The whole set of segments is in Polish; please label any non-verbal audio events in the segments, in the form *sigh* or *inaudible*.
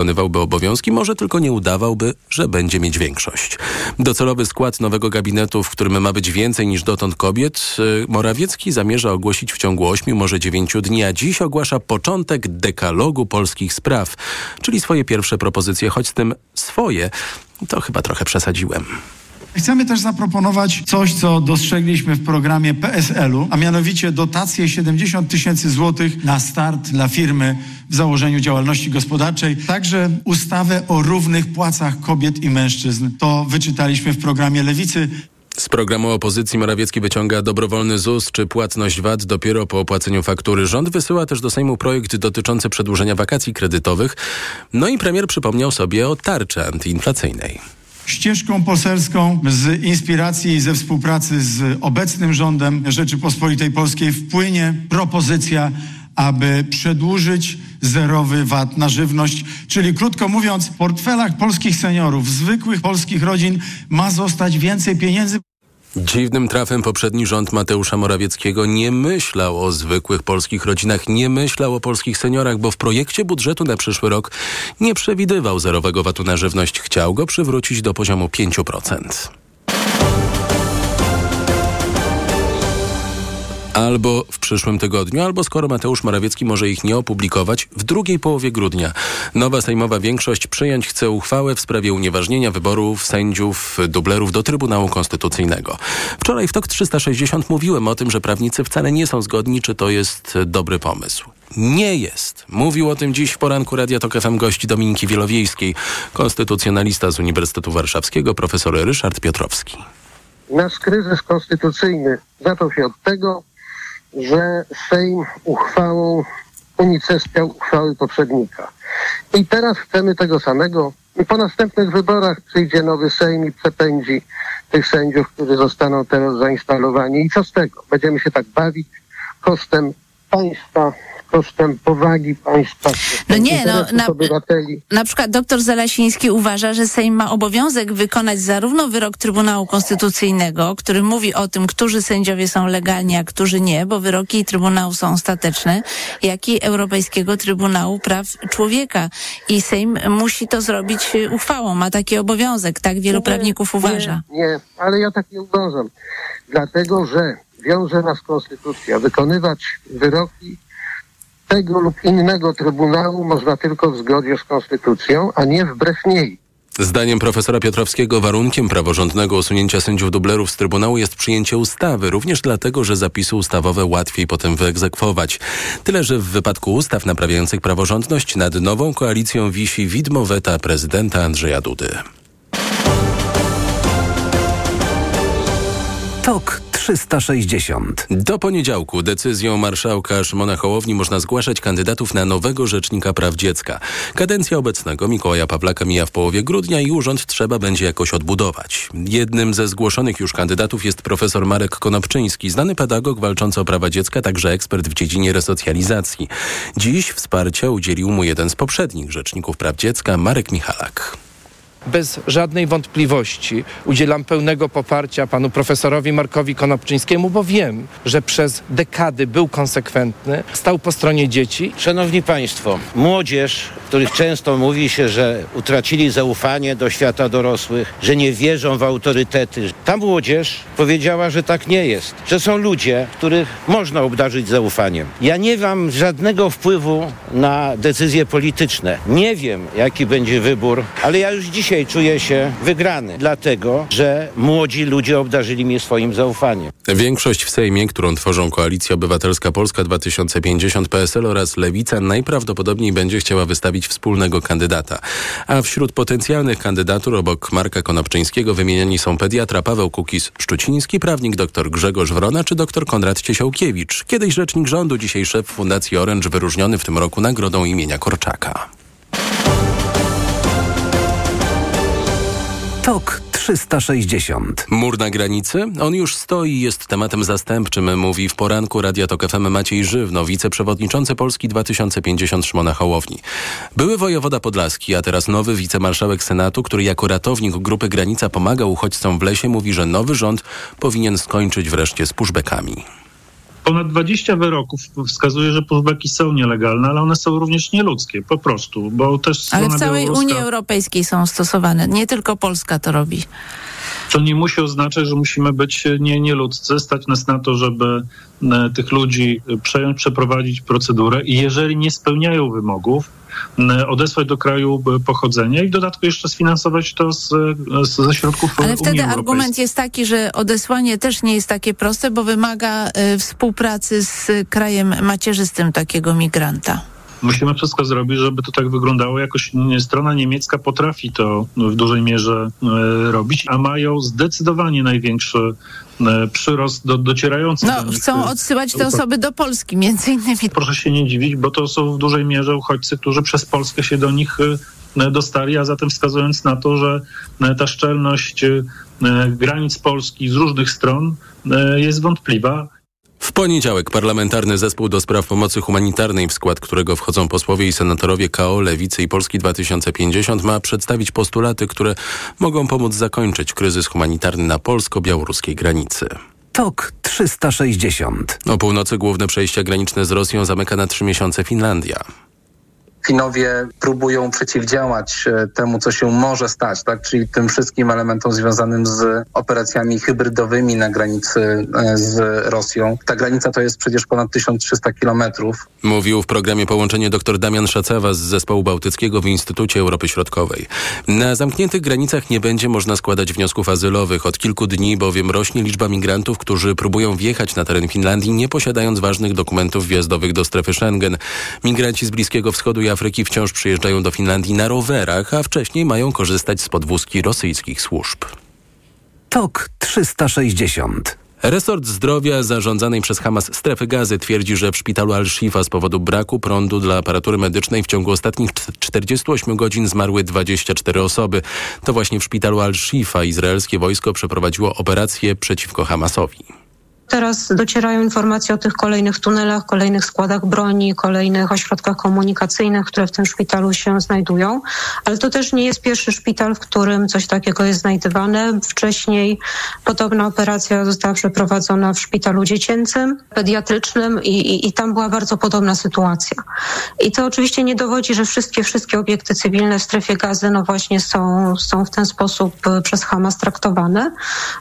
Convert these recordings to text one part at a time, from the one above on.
wykonywałby obowiązki, może tylko nie udawałby, że będzie mieć większość. Docelowy skład nowego gabinetu, w którym ma być więcej niż dotąd kobiet, y, Morawiecki zamierza ogłosić w ciągu 8, może 9 dni, a dziś ogłasza początek dekalogu polskich spraw, czyli swoje pierwsze propozycje, choć z tym swoje, to chyba trochę przesadziłem. Chcemy też zaproponować coś, co dostrzegliśmy w programie PSL-u, a mianowicie dotację 70 tysięcy złotych na start dla firmy w założeniu działalności gospodarczej. Także ustawę o równych płacach kobiet i mężczyzn. To wyczytaliśmy w programie Lewicy. Z programu opozycji Morawiecki wyciąga dobrowolny ZUS czy płatność VAT dopiero po opłaceniu faktury. Rząd wysyła też do Sejmu projekt dotyczący przedłużenia wakacji kredytowych. No i premier przypomniał sobie o tarczy antyinflacyjnej ścieżką poselską z inspiracji i ze współpracy z obecnym rządem Rzeczypospolitej Polskiej wpłynie propozycja, aby przedłużyć zerowy VAT na żywność, czyli krótko mówiąc, w portfelach polskich seniorów, zwykłych polskich rodzin ma zostać więcej pieniędzy. Dziwnym trafem poprzedni rząd Mateusza Morawieckiego nie myślał o zwykłych polskich rodzinach, nie myślał o polskich seniorach, bo w projekcie budżetu na przyszły rok nie przewidywał zerowego VAT-u na żywność. Chciał go przywrócić do poziomu 5%. Albo w przyszłym tygodniu, albo skoro Mateusz Morawiecki może ich nie opublikować, w drugiej połowie grudnia. Nowa sejmowa większość przyjąć chce uchwałę w sprawie unieważnienia wyborów sędziów, dublerów do Trybunału Konstytucyjnego. Wczoraj w TOK 360 mówiłem o tym, że prawnicy wcale nie są zgodni, czy to jest dobry pomysł. Nie jest. Mówił o tym dziś w poranku Radia Tok FM gości Dominiki Wielowiejskiej, konstytucjonalista z Uniwersytetu Warszawskiego, profesor Ryszard Piotrowski. Nasz kryzys konstytucyjny zaczął się od tego, że Sejm uchwałą unicestwiał uchwały poprzednika. I teraz chcemy tego samego. Po następnych wyborach przyjdzie nowy Sejm i przepędzi tych sędziów, którzy zostaną teraz zainstalowani. I co z tego? Będziemy się tak bawić kosztem państwa, kosztem powagi państwa. No nie, no, na, na przykład doktor Zalasiński uważa, że Sejm ma obowiązek wykonać zarówno wyrok Trybunału Konstytucyjnego, który mówi o tym, którzy sędziowie są legalni, a którzy nie, bo wyroki Trybunału są ostateczne, jak i Europejskiego Trybunału Praw Człowieka. I Sejm musi to zrobić uchwałą, ma taki obowiązek, tak wielu nie, prawników uważa. Nie, nie, ale ja tak nie uważam. Dlatego, że wiąże nas konstytucja. Wykonywać wyroki tego lub innego trybunału można tylko w zgodzie z konstytucją, a nie wbrew niej. Zdaniem profesora Piotrowskiego warunkiem praworządnego usunięcia sędziów dublerów z Trybunału jest przyjęcie ustawy, również dlatego, że zapisy ustawowe łatwiej potem wyegzekwować. Tyle, że w wypadku ustaw naprawiających praworządność nad nową koalicją wisi widmo weta prezydenta Andrzeja Dudy. Tok 360. Do poniedziałku decyzją marszałka Szymona Hołowni można zgłaszać kandydatów na nowego rzecznika praw dziecka. Kadencja obecnego Mikołaja Pawlaka mija w połowie grudnia i urząd trzeba będzie jakoś odbudować. Jednym ze zgłoszonych już kandydatów jest profesor Marek Konopczyński, znany pedagog walczący o prawa dziecka, także ekspert w dziedzinie resocjalizacji. Dziś wsparcia udzielił mu jeden z poprzednich rzeczników praw dziecka, Marek Michalak. Bez żadnej wątpliwości udzielam pełnego poparcia panu profesorowi Markowi Konopczyńskiemu, bo wiem, że przez dekady był konsekwentny, stał po stronie dzieci. Szanowni Państwo, młodzież, których często mówi się, że utracili zaufanie do świata dorosłych, że nie wierzą w autorytety. Ta młodzież powiedziała, że tak nie jest, że są ludzie, których można obdarzyć zaufaniem. Ja nie mam żadnego wpływu na decyzje polityczne. Nie wiem, jaki będzie wybór, ale ja już dzisiaj dzisiaj czuję się wygrany, dlatego że młodzi ludzie obdarzyli mnie swoim zaufaniem. Większość w Sejmie, którą tworzą Koalicja Obywatelska Polska 2050 PSL oraz Lewica najprawdopodobniej będzie chciała wystawić wspólnego kandydata. A wśród potencjalnych kandydatur obok Marka Konopczyńskiego wymieniani są pediatra Paweł Kukis-Szczuciński, prawnik dr Grzegorz Wrona czy dr Konrad Ciesiałkiewicz. Kiedyś rzecznik rządu, dzisiaj szef Fundacji Orange wyróżniony w tym roku nagrodą imienia Korczaka. TOK 360. Mur na granicy? On już stoi jest tematem zastępczym, mówi w poranku Radia Tok FM Maciej Żywno, wiceprzewodniczący Polski 2050 Szmona Hołowni. Były wojewoda podlaski, a teraz nowy wicemarszałek Senatu, który jako ratownik grupy Granica pomaga uchodźcom w lesie, mówi, że nowy rząd powinien skończyć wreszcie z pushbackami. Ponad 20 wyroków wskazuje, że pushbacki są nielegalne, ale one są również nieludzkie, po prostu, bo też Ale w całej Unii Europejskiej są stosowane, nie tylko Polska to robi. To nie musi oznaczać, że musimy być nie, nieludzcy, stać nas na to, żeby e, tych ludzi przejąć, przeprowadzić procedurę i jeżeli nie spełniają wymogów, odesłać do kraju pochodzenia i w dodatku jeszcze sfinansować to z, z, ze środków Ale wtedy argument jest taki, że odesłanie też nie jest takie proste, bo wymaga y, współpracy z krajem macierzystym takiego migranta. Musimy wszystko zrobić, żeby to tak wyglądało. Jakoś strona niemiecka potrafi to w dużej mierze y, robić, a mają zdecydowanie największy E, przyrost do, docierający no, do chcą e, odsyłać te osoby do Polski, między innymi. Proszę się nie dziwić, bo to są w dużej mierze uchodźcy, którzy przez Polskę się do nich e, dostali, a zatem wskazując na to, że ta szczelność granic Polski z różnych stron jest wątpliwa. W poniedziałek parlamentarny zespół do spraw pomocy humanitarnej, w skład którego wchodzą posłowie i senatorowie KO, Lewicy i Polski 2050 ma przedstawić postulaty, które mogą pomóc zakończyć kryzys humanitarny na polsko-białoruskiej granicy. TOK 360. O północy główne przejścia graniczne z Rosją zamyka na trzy miesiące Finlandia. Finowie próbują przeciwdziałać e, temu, co się może stać, tak? czyli tym wszystkim elementom związanym z operacjami hybrydowymi na granicy e, z Rosją. Ta granica to jest przecież ponad 1300 kilometrów. Mówił w programie Połączenie dr Damian Szacewa z Zespołu Bałtyckiego w Instytucie Europy Środkowej. Na zamkniętych granicach nie będzie można składać wniosków azylowych. Od kilku dni bowiem rośnie liczba migrantów, którzy próbują wjechać na teren Finlandii, nie posiadając ważnych dokumentów wjazdowych do strefy Schengen. Migranci z Bliskiego Wschodu i Afryki wciąż przyjeżdżają do Finlandii na rowerach, a wcześniej mają korzystać z podwózki rosyjskich służb. TOK 360 Resort zdrowia zarządzanej przez Hamas strefy gazy twierdzi, że w szpitalu Al-Shifa z powodu braku prądu dla aparatury medycznej w ciągu ostatnich 48 godzin zmarły 24 osoby. To właśnie w szpitalu Al-Shifa izraelskie wojsko przeprowadziło operację przeciwko Hamasowi. Teraz docierają informacje o tych kolejnych tunelach, kolejnych składach broni, kolejnych ośrodkach komunikacyjnych, które w tym szpitalu się znajdują. Ale to też nie jest pierwszy szpital, w którym coś takiego jest znajdywane. Wcześniej podobna operacja została przeprowadzona w szpitalu dziecięcym, pediatrycznym i, i, i tam była bardzo podobna sytuacja. I to oczywiście nie dowodzi, że wszystkie, wszystkie obiekty cywilne w strefie gazy no właśnie są, są w ten sposób e, przez Hamas traktowane.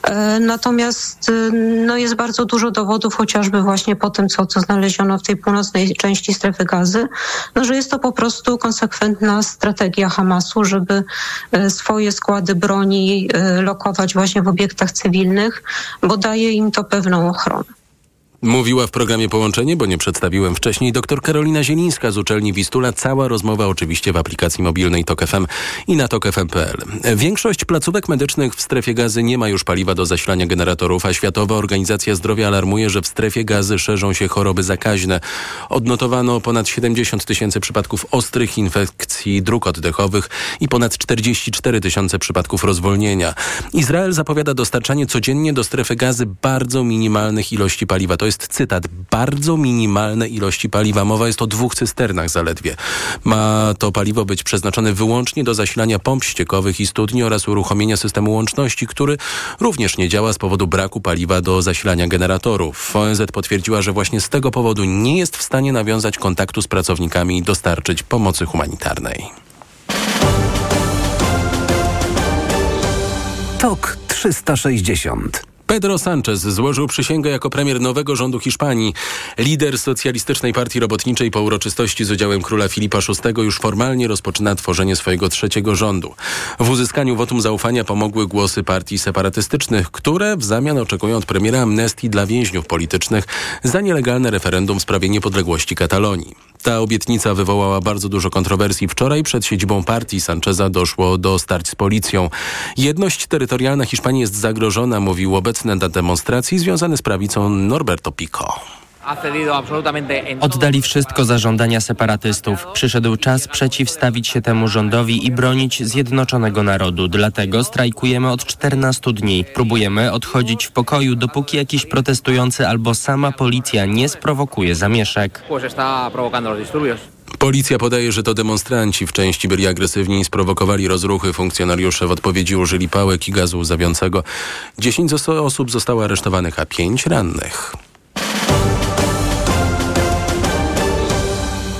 E, natomiast e, no jest bardzo bardzo dużo dowodów, chociażby właśnie po tym, co, co znaleziono w tej północnej części strefy gazy, no, że jest to po prostu konsekwentna strategia Hamasu, żeby e, swoje składy broni e, lokować właśnie w obiektach cywilnych, bo daje im to pewną ochronę. Mówiła w programie Połączenie, bo nie przedstawiłem wcześniej, dr Karolina Zielińska z uczelni Wistula. Cała rozmowa oczywiście w aplikacji mobilnej TOK FM i na tokfm.pl. Większość placówek medycznych w strefie gazy nie ma już paliwa do zasilania generatorów, a Światowa Organizacja Zdrowia alarmuje, że w strefie gazy szerzą się choroby zakaźne. Odnotowano ponad 70 tysięcy przypadków ostrych infekcji dróg oddechowych i ponad 44 tysiące przypadków rozwolnienia. Izrael zapowiada dostarczanie codziennie do strefy gazy bardzo minimalnych ilości paliwa. To jest cytat, bardzo minimalne ilości paliwa. Mowa jest o dwóch cysternach zaledwie. Ma to paliwo być przeznaczone wyłącznie do zasilania pomp ściekowych i studni oraz uruchomienia systemu łączności, który również nie działa z powodu braku paliwa do zasilania generatorów. ONZ potwierdziła, że właśnie z tego powodu nie jest w stanie nawiązać kontaktu z pracownikami i dostarczyć pomocy humanitarnej. TOK 360 Pedro Sanchez złożył przysięgę jako premier nowego rządu Hiszpanii. Lider Socjalistycznej Partii Robotniczej po uroczystości z udziałem króla Filipa VI już formalnie rozpoczyna tworzenie swojego trzeciego rządu. W uzyskaniu wotum zaufania pomogły głosy partii separatystycznych, które w zamian oczekują od premiera amnestii dla więźniów politycznych za nielegalne referendum w sprawie niepodległości Katalonii. Ta obietnica wywołała bardzo dużo kontrowersji. Wczoraj przed siedzibą partii Sancheza doszło do starć z policją. Jedność terytorialna Hiszpanii jest zagrożona, mówił obecny na demonstracji związany z prawicą Norberto Pico. Oddali wszystko za żądania separatystów. Przyszedł czas przeciwstawić się temu rządowi i bronić zjednoczonego narodu. Dlatego strajkujemy od 14 dni. Próbujemy odchodzić w pokoju, dopóki jakiś protestujący albo sama policja nie sprowokuje zamieszek. Policja podaje, że to demonstranci w części byli agresywni i sprowokowali rozruchy. Funkcjonariusze w odpowiedzi użyli pałek i gazu łzawiącego. 10 osób zostało aresztowanych, a pięć rannych.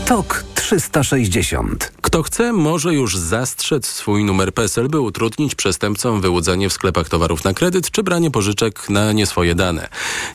Tok 360. Kto chce, może już zastrzec swój numer PESEL, by utrudnić przestępcom wyłudzanie w sklepach towarów na kredyt czy branie pożyczek na nie swoje dane.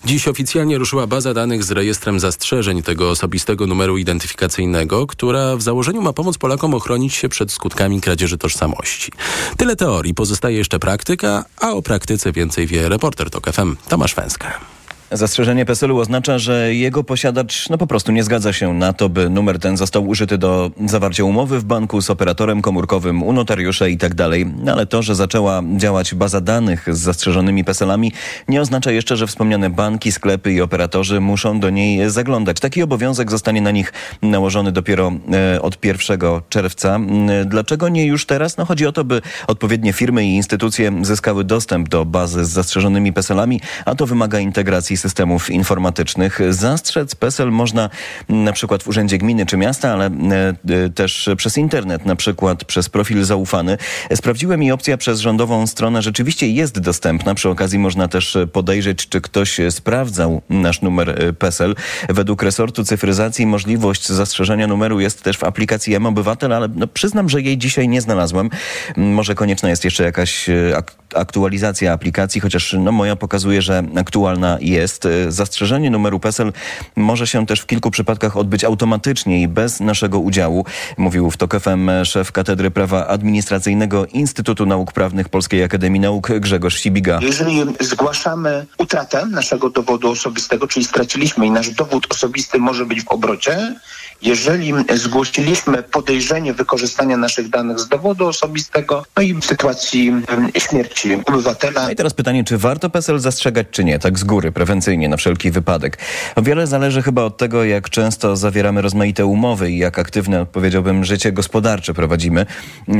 Dziś oficjalnie ruszyła baza danych z rejestrem zastrzeżeń tego osobistego numeru identyfikacyjnego, która w założeniu ma pomóc Polakom ochronić się przed skutkami kradzieży tożsamości. Tyle teorii, pozostaje jeszcze praktyka, a o praktyce więcej wie reporter TOK FM Tomasz Węska. Zastrzeżenie PESEL-u oznacza, że jego posiadacz no po prostu nie zgadza się na to, by numer ten został użyty do zawarcia umowy w banku z operatorem komórkowym, u notariusza i tak. No ale to, że zaczęła działać baza danych z zastrzeżonymi PESEL-ami nie oznacza jeszcze, że wspomniane banki, sklepy i operatorzy muszą do niej zaglądać. Taki obowiązek zostanie na nich nałożony dopiero e, od 1 czerwca. E, dlaczego nie już teraz? No chodzi o to, by odpowiednie firmy i instytucje zyskały dostęp do bazy z zastrzeżonymi PESEL-ami, a to wymaga integracji systemów informatycznych. Zastrzec PESEL można na przykład w Urzędzie Gminy czy Miasta, ale e, też przez internet, na przykład przez profil zaufany. Sprawdziłem i opcja przez rządową stronę rzeczywiście jest dostępna. Przy okazji można też podejrzeć, czy ktoś sprawdzał nasz numer PESEL. Według resortu cyfryzacji możliwość zastrzeżenia numeru jest też w aplikacji M-Obywatel, ale no, przyznam, że jej dzisiaj nie znalazłem. Może konieczna jest jeszcze jakaś e, aktualizacja aplikacji, chociaż no, moja pokazuje, że aktualna jest. Zastrzeżenie numeru PESEL może się też w kilku przypadkach odbyć automatycznie i bez naszego udziału, mówił w TOK FM szef Katedry Prawa Administracyjnego Instytutu Nauk Prawnych Polskiej Akademii Nauk Grzegorz Sibiga. Jeżeli zgłaszamy utratę naszego dowodu osobistego, czyli straciliśmy i nasz dowód osobisty może być w obrocie, jeżeli zgłosiliśmy podejrzenie wykorzystania naszych danych z dowodu osobistego, no i w sytuacji śmierci obywatela. No i teraz pytanie, czy warto PESEL zastrzegać, czy nie, tak z góry, prewencyjnie, na wszelki wypadek. Wiele zależy chyba od tego, jak często zawieramy rozmaite umowy i jak aktywne, powiedziałbym, życie gospodarcze prowadzimy,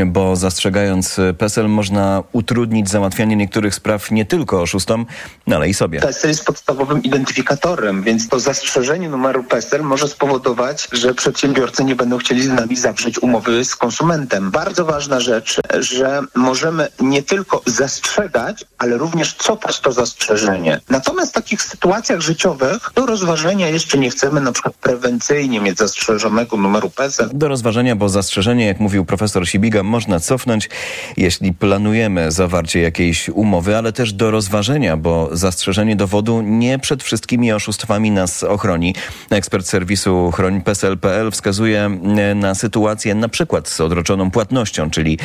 bo zastrzegając PESEL można utrudnić załatwianie niektórych spraw nie tylko oszustom, no ale i sobie. PESEL jest podstawowym identyfikatorem, więc to zastrzeżenie numeru PESEL może spowodować, że przedsiębiorcy nie będą chcieli z nami zawrzeć umowy z konsumentem. Bardzo ważna rzecz, że możemy nie tylko zastrzegać, ale również cofać to zastrzeżenie. Natomiast w takich sytuacjach życiowych do rozważenia jeszcze nie chcemy na przykład prewencyjnie mieć zastrzeżonego numeru PESEL. Do rozważenia, bo zastrzeżenie, jak mówił profesor Sibiga, można cofnąć, jeśli planujemy zawarcie jakiejś umowy, ale też do rozważenia, bo zastrzeżenie dowodu nie przed wszystkimi oszustwami nas ochroni. Ekspert serwisu Chroń PESEL.pl wskazuje na sytuację na przykład z odroczoną płatnością, czyli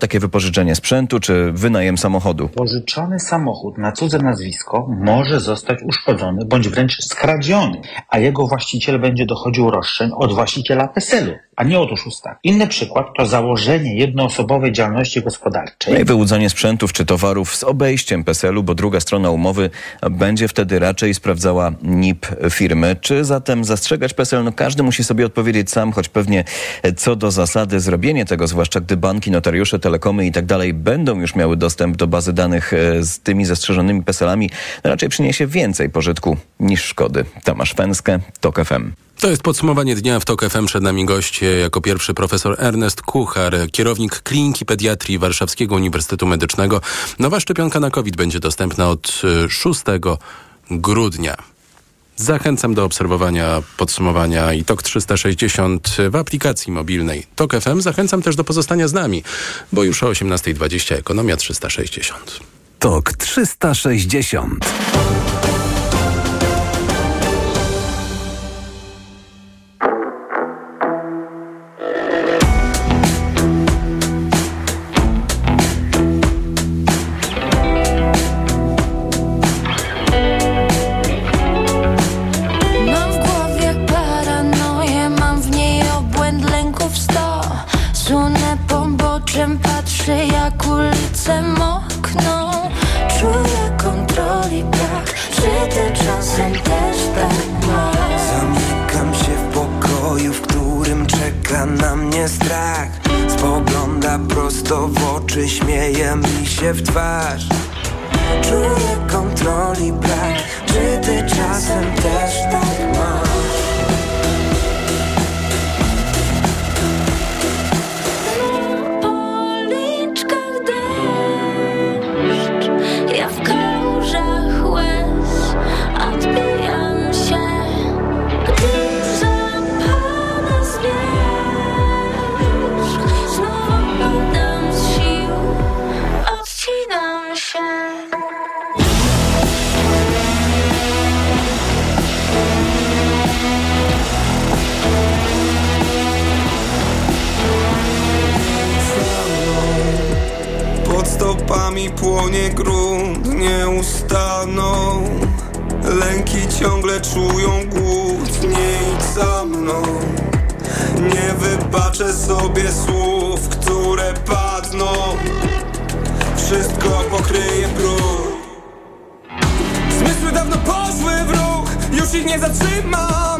takie wypożyczenie sprzętu czy wynajem samochodu. Pożyczony samochód na cudze nazwisko może zostać uszkodzony bądź wręcz skradziony, a jego właściciel będzie dochodził roszczeń od właściciela PESEL-u, a nie od oszusta. Inny przykład to założenie jednoosobowej działalności gospodarczej. No i wyłudzanie sprzętów czy towarów z obejściem PESEL-u, bo druga strona umowy będzie wtedy raczej sprawdzała NIP firmy. Czy zatem zastrzegać PESEL? No każdy musi sobie odpowiedzieć sam, choć pewnie co do zasady zrobienie tego, zwłaszcza gdy banki, notariusze, telekomy i tak dalej będą już miały dostęp do bazy danych z tymi zastrzeżonymi PESEL-ami, raczej przyniesie więcej pożytku niż szkody. Tomasz Fęskę, TOK FM. To jest podsumowanie dnia w TOK FM. Przed nami goście jako pierwszy profesor Ernest Kuchar, kierownik Kliniki Pediatrii Warszawskiego Uniwersytetu Medycznego. Nowa szczepionka na COVID będzie dostępna od 6 grudnia. Zachęcam do obserwowania podsumowania i TOK 360 w aplikacji mobilnej TOK FM. Zachęcam też do pozostania z nami, bo już o 18.20 Ekonomia 360. TOK 360. się w twarz Czuję kontroli brak Czy ty czasem też tak? Płonie grunt Nie ustaną Lęki ciągle czują głód Nie idź za mną. Nie wybaczę sobie słów, które padną. Wszystko pokryje brud. Zmysły dawno poszły w ruch Już ich nie zatrzymam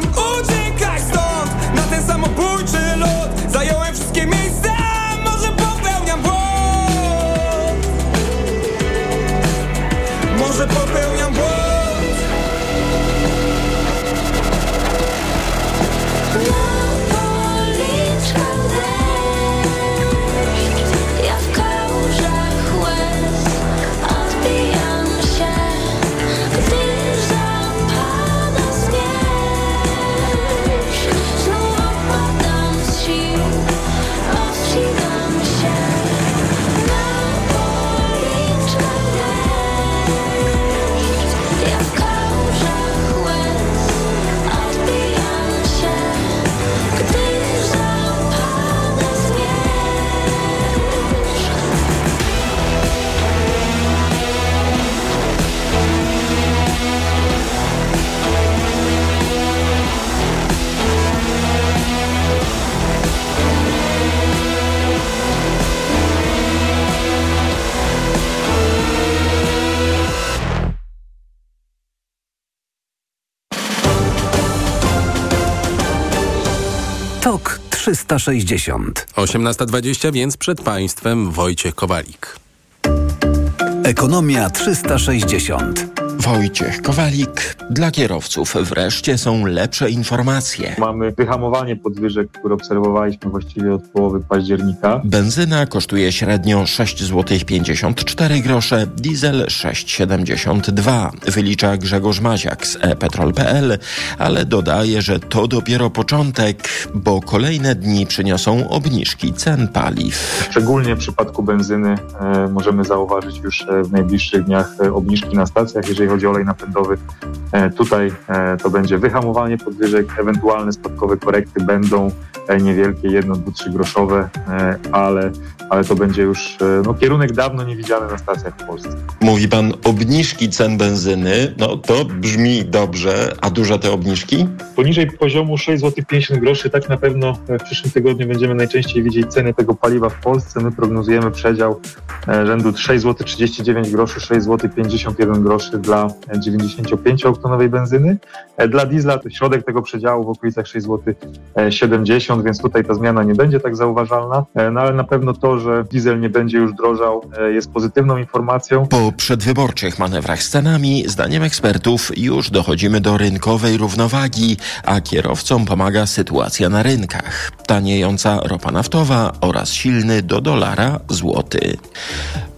360. 18.20, więc przed Państwem Wojciech Kowalik. Ekonomia 360. Wojciech Kowalik. Dla kierowców wreszcie są lepsze informacje. Mamy wyhamowanie podwyżek, które obserwowaliśmy właściwie od połowy października. Benzyna kosztuje średnio 6 zł 54 grosze, diesel 6,72. Wylicza Grzegorz Maziak z e-petrol.pl, ale dodaje, że to dopiero początek, bo kolejne dni przyniosą obniżki cen paliw. Szczególnie w przypadku benzyny e, możemy zauważyć już e, w najbliższych dniach e, obniżki na stacjach, jeżeli chodzi o olej napędowy. E, tutaj e, to będzie wyhamowanie podwyżek, ewentualne spadkowe korekty będą e, niewielkie, 1, 2, 3 groszowe, e, ale, ale to będzie już no, kierunek dawno niewidziany na stacjach w Polsce. Mówi pan obniżki cen benzyny, no to brzmi dobrze, a duże te obniżki? Poniżej poziomu 6 zł 50 groszy tak na pewno w przyszłym tygodniu będziemy najczęściej widzieć ceny tego paliwa w Polsce. My prognozujemy przedział rzędu 6 zł 39 groszy, 6 zł 51 groszy dla 95-oktonowej benzyny. E, Dla diesla środek tego przedziału w okolicach 6 zł 70, więc tutaj ta zmiana nie będzie tak zauważalna. E, No ale na pewno to, że diesel nie będzie już drożał e, jest pozytywną informacją. Po przedwyborczych manewrach z cenami, zdaniem ekspertów, już dochodzimy do rynkowej równowagi, a kierowcom pomaga sytuacja na rynkach. Taniejąca ropa naftowa oraz silny do dolara złoty.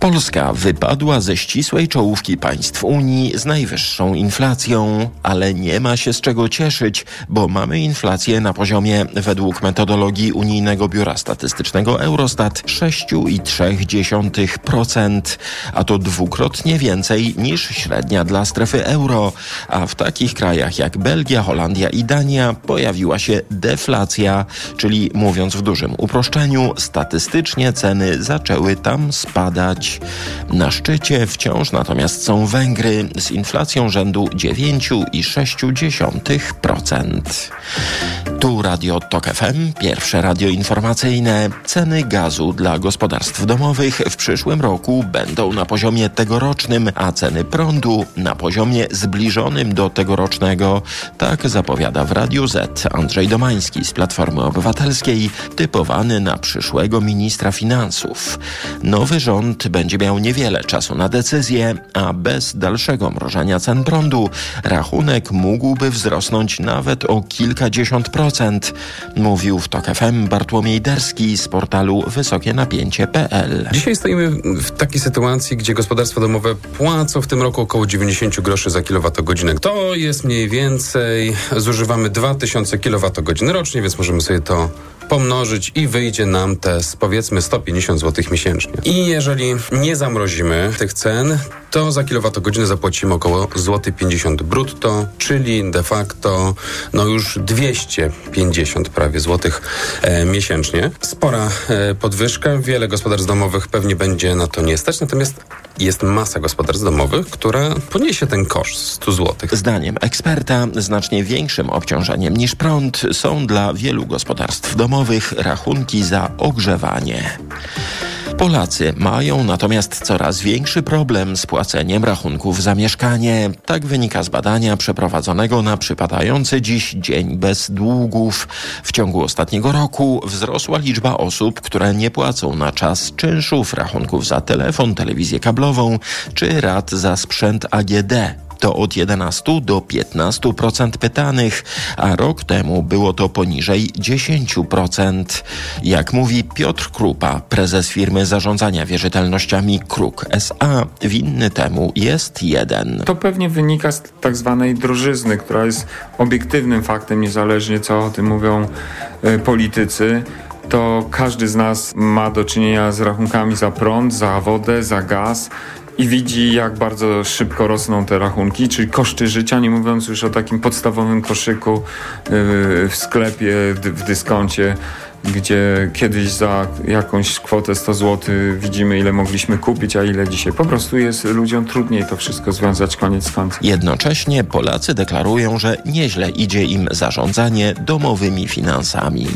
Polska wypadła ze ścisłej czołówki państw Unii z najwyższą inflacją, ale nie ma się z czego cieszyć, bo mamy inflację na poziomie według metodologii Unijnego Biura Statystycznego Eurostat 6,3%, a to dwukrotnie więcej niż średnia dla strefy euro, a w takich krajach jak Belgia, Holandia i Dania pojawiła się deflacja, czyli mówiąc w dużym uproszczeniu, statystycznie ceny zaczęły tam spadać. Na szczycie wciąż natomiast są Węgry z inflacją rzędu 9,6%. Tu Radio TOK FM, pierwsze radio informacyjne. Ceny gazu dla gospodarstw domowych w przyszłym roku będą na poziomie tegorocznym, a ceny prądu na poziomie zbliżonym do tegorocznego. Tak zapowiada w Radiu Z Andrzej Domański z Platformy Obywatelskiej, typowany na przyszłego ministra finansów. Nowy rząd będzie miał niewiele czasu na decyzję, a bez dalszego mrożenia cen prądu rachunek mógłby wzrosnąć nawet o kilkadziesiąt procent, mówił w TOK FM Bartłomiej Derski z portalu wysokienapięcie.pl. Dzisiaj stoimy w takiej sytuacji, gdzie gospodarstwa domowe płacą w tym roku około 90 groszy za kilowatogodzinę. To jest mniej więcej, zużywamy 2000 kilowatogodzin rocznie, więc możemy sobie to pomnożyć i wyjdzie nam te powiedzmy 150 zł miesięcznie. I jeżeli nie zamrozimy tych cen, to za kilowatogodzinę zapłacimy około złoty 50 brutto, czyli de facto no już 250 prawie złotych e, miesięcznie. Spora e, podwyżka, wiele gospodarstw domowych pewnie będzie na to nie stać, natomiast jest masa gospodarstw domowych, która poniesie ten koszt 100 złotych. Zdaniem eksperta znacznie większym obciążeniem niż prąd są dla wielu gospodarstw domowych rachunki za ogrzewanie. Polacy mają natomiast coraz większy problem z płaceniem rachunków za mieszkanie. Tak wynika z badania przeprowadzonego na przypadający dziś Dzień Bez Długów. W ciągu ostatniego roku wzrosła liczba osób, które nie płacą na czas czynszów, rachunków za telefon, telewizję kablową czy rat za sprzęt AGD to od 11 do 15% pytanych, a rok temu było to poniżej 10%. Jak mówi Piotr Krupa, prezes firmy zarządzania wierzytelnościami Kruk SA, winny temu jest jeden. To pewnie wynika z tak zwanej drożyzny, która jest obiektywnym faktem, niezależnie co o tym mówią y, politycy to każdy z nas ma do czynienia z rachunkami za prąd, za wodę, za gaz i widzi, jak bardzo szybko rosną te rachunki, czyli koszty życia, nie mówiąc już o takim podstawowym koszyku yy, w sklepie, w dyskoncie, gdzie kiedyś za jakąś kwotę 100 zł widzimy, ile mogliśmy kupić, a ile dzisiaj. Po prostu jest ludziom trudniej to wszystko związać koniec z końcem. Jednocześnie Polacy deklarują, że nieźle idzie im zarządzanie domowymi finansami.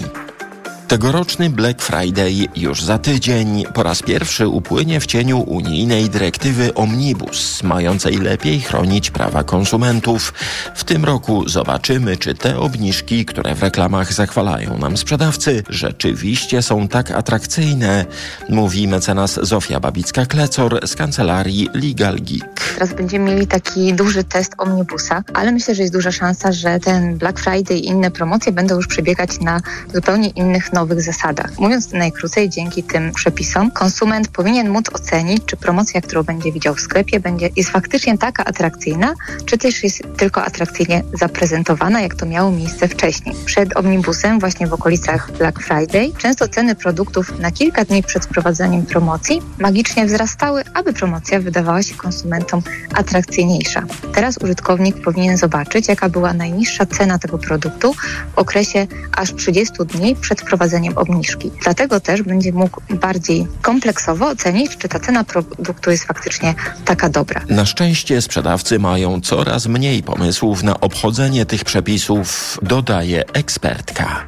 Tegoroczny Black Friday już za tydzień po raz pierwszy upłynie w cieniu unijnej dyrektywy Omnibus, mającej lepiej chronić prawa konsumentów. W tym roku zobaczymy, czy te obniżki, które w reklamach zachwalają nam sprzedawcy, rzeczywiście są tak atrakcyjne, mówi mecenas Zofia Babicka-Klecor z kancelarii Legal Geek. Teraz będziemy mieli taki duży test Omnibusa, ale myślę, że jest duża szansa, że ten Black Friday i inne promocje będą już przebiegać na zupełnie innych nowych zasadach. Mówiąc najkrócej, dzięki tym przepisom konsument powinien móc ocenić, czy promocja, którą będzie widział w sklepie, będzie, jest faktycznie taka atrakcyjna, czy też jest tylko atrakcyjnie zaprezentowana, jak to miało miejsce wcześniej. Przed omnibusem, właśnie w okolicach Black Friday, często ceny produktów na kilka dni przed wprowadzeniem promocji magicznie wzrastały, aby promocja wydawała się konsumentom atrakcyjniejsza. Teraz użytkownik powinien zobaczyć, jaka była najniższa cena tego produktu w okresie aż 30 dni przed wprowadzeniem obniżki. Dlatego też będzie mógł bardziej kompleksowo ocenić, czy ta cena produktu jest faktycznie taka dobra. Na szczęście sprzedawcy mają coraz mniej pomysłów na obchodzenie tych przepisów, dodaje ekspertka.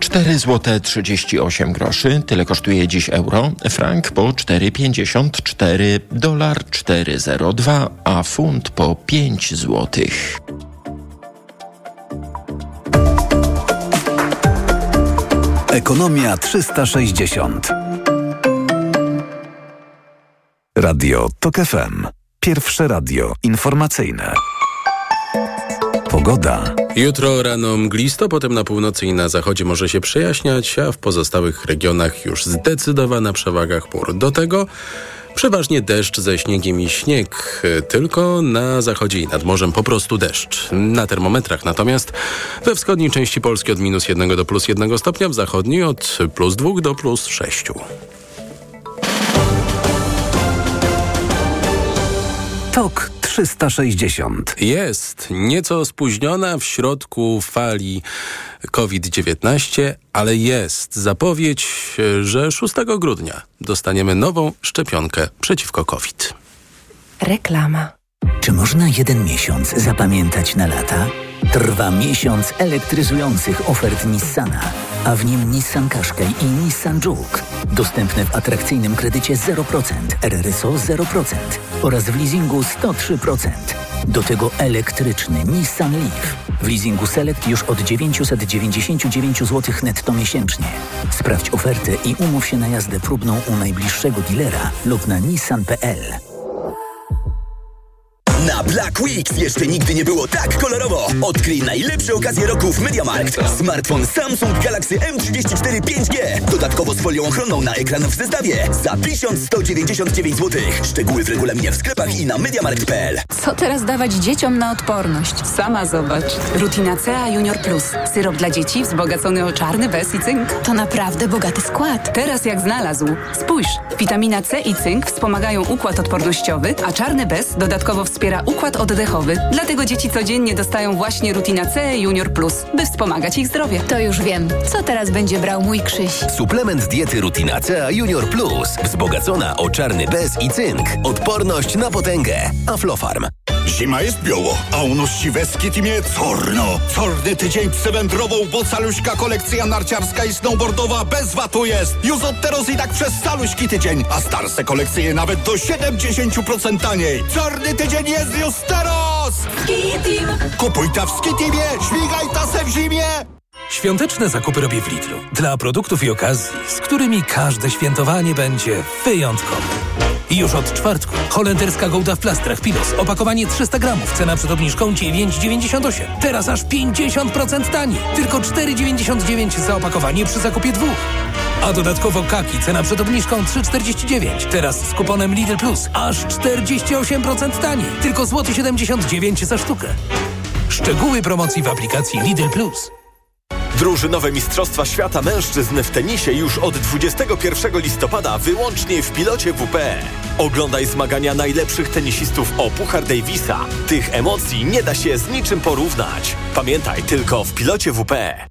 4 zł 38 groszy, tyle kosztuje dziś euro, frank po 4,54, dolar 4,02, a funt po 5 złotych. Ekonomia 360. Radio TOK FM. Pierwsze radio informacyjne. Pogoda. Jutro rano mglisto, potem na północy i na zachodzie może się przejaśniać, a w pozostałych regionach już zdecydowana przewaga chmur. Do tego Przeważnie deszcz ze śniegiem i śnieg, tylko na zachodzie i nad morzem po prostu deszcz. Na termometrach natomiast we wschodniej części Polski od minus 1 do plus 1 stopnia, w zachodniej od plus 2 do plus 6. Tok 360. Jest nieco spóźniona w środku fali COVID-19, ale jest zapowiedź, że 6 grudnia dostaniemy nową szczepionkę przeciwko COVID. Reklama. Czy można jeden miesiąc zapamiętać na lata? Trwa miesiąc elektryzujących ofert Nissana, a w nim Nissan Qashqai i Nissan Juke. Dostępne w atrakcyjnym kredycie 0%, RRSO 0% oraz w leasingu 103%. Do tego elektryczny Nissan Leaf. W leasingu Select już od 999 zł netto miesięcznie. Sprawdź ofertę i umów się na jazdę próbną u najbliższego dealera lub na nissan.pl. Na Black Weeks jeszcze nigdy nie było tak kolorowo. Odkryj najlepsze okazje roku w MediaMarkt. Smartfon Samsung Galaxy M34 5G. Dodatkowo z folią ochronną na ekran w zestawie. Za 1199 zł. Szczegóły w regulaminie w sklepach i na MediaMarkt.pl. Co teraz dawać dzieciom na odporność? Sama zobacz. Rutina CA Junior Plus. Syrop dla dzieci wzbogacony o czarny bez i cynk. To naprawdę bogaty skład. Teraz jak znalazł. Spójrz, witamina C i cynk wspomagają układ odpornościowy, a czarny bez dodatkowo wspiera układ oddechowy. Dlatego dzieci codziennie dostają właśnie Rutina C Junior Plus, by wspomagać ich zdrowie. To już wiem. Co teraz będzie brał mój Krzyś? Suplement diety Rutina CA Junior Plus. Wzbogacona o czarny bez i cynk. Odporność na potęgę. Aflofarm. Zima jest biało, a u nas siwe skitymie corno. Corny tydzień przewędrową, bo caluśka kolekcja narciarska i snowboardowa bez watu jest. Już od teraz i tak przez caluśki tydzień, a starsze kolekcje nawet do 70% taniej. Czarny tydzień jest już teraz! Skitim. Kupuj ta w Skitimie, śmigaj ta se w zimie! Świąteczne zakupy robię w Lidlu. Dla produktów i okazji, z którymi każde świętowanie będzie wyjątkowe. Już od czwartku holenderska gołda w plastrach Pilos. Opakowanie 300 gramów. Cena przed obniżką 9,98. Teraz aż 50% taniej. Tylko 4,99 za opakowanie przy zakupie dwóch. A dodatkowo kaki. Cena przed obniżką 3,49. Teraz z kuponem Lidl Plus. Aż 48% taniej. Tylko złoty 79 za sztukę. Szczegóły promocji w aplikacji Lidl Plus. Drużynowe Mistrzostwa Świata Mężczyzn w tenisie już od 21 listopada wyłącznie w pilocie WP. Oglądaj zmagania najlepszych tenisistów o Puchar Davisa. Tych emocji nie da się z niczym porównać. Pamiętaj, tylko w pilocie WP.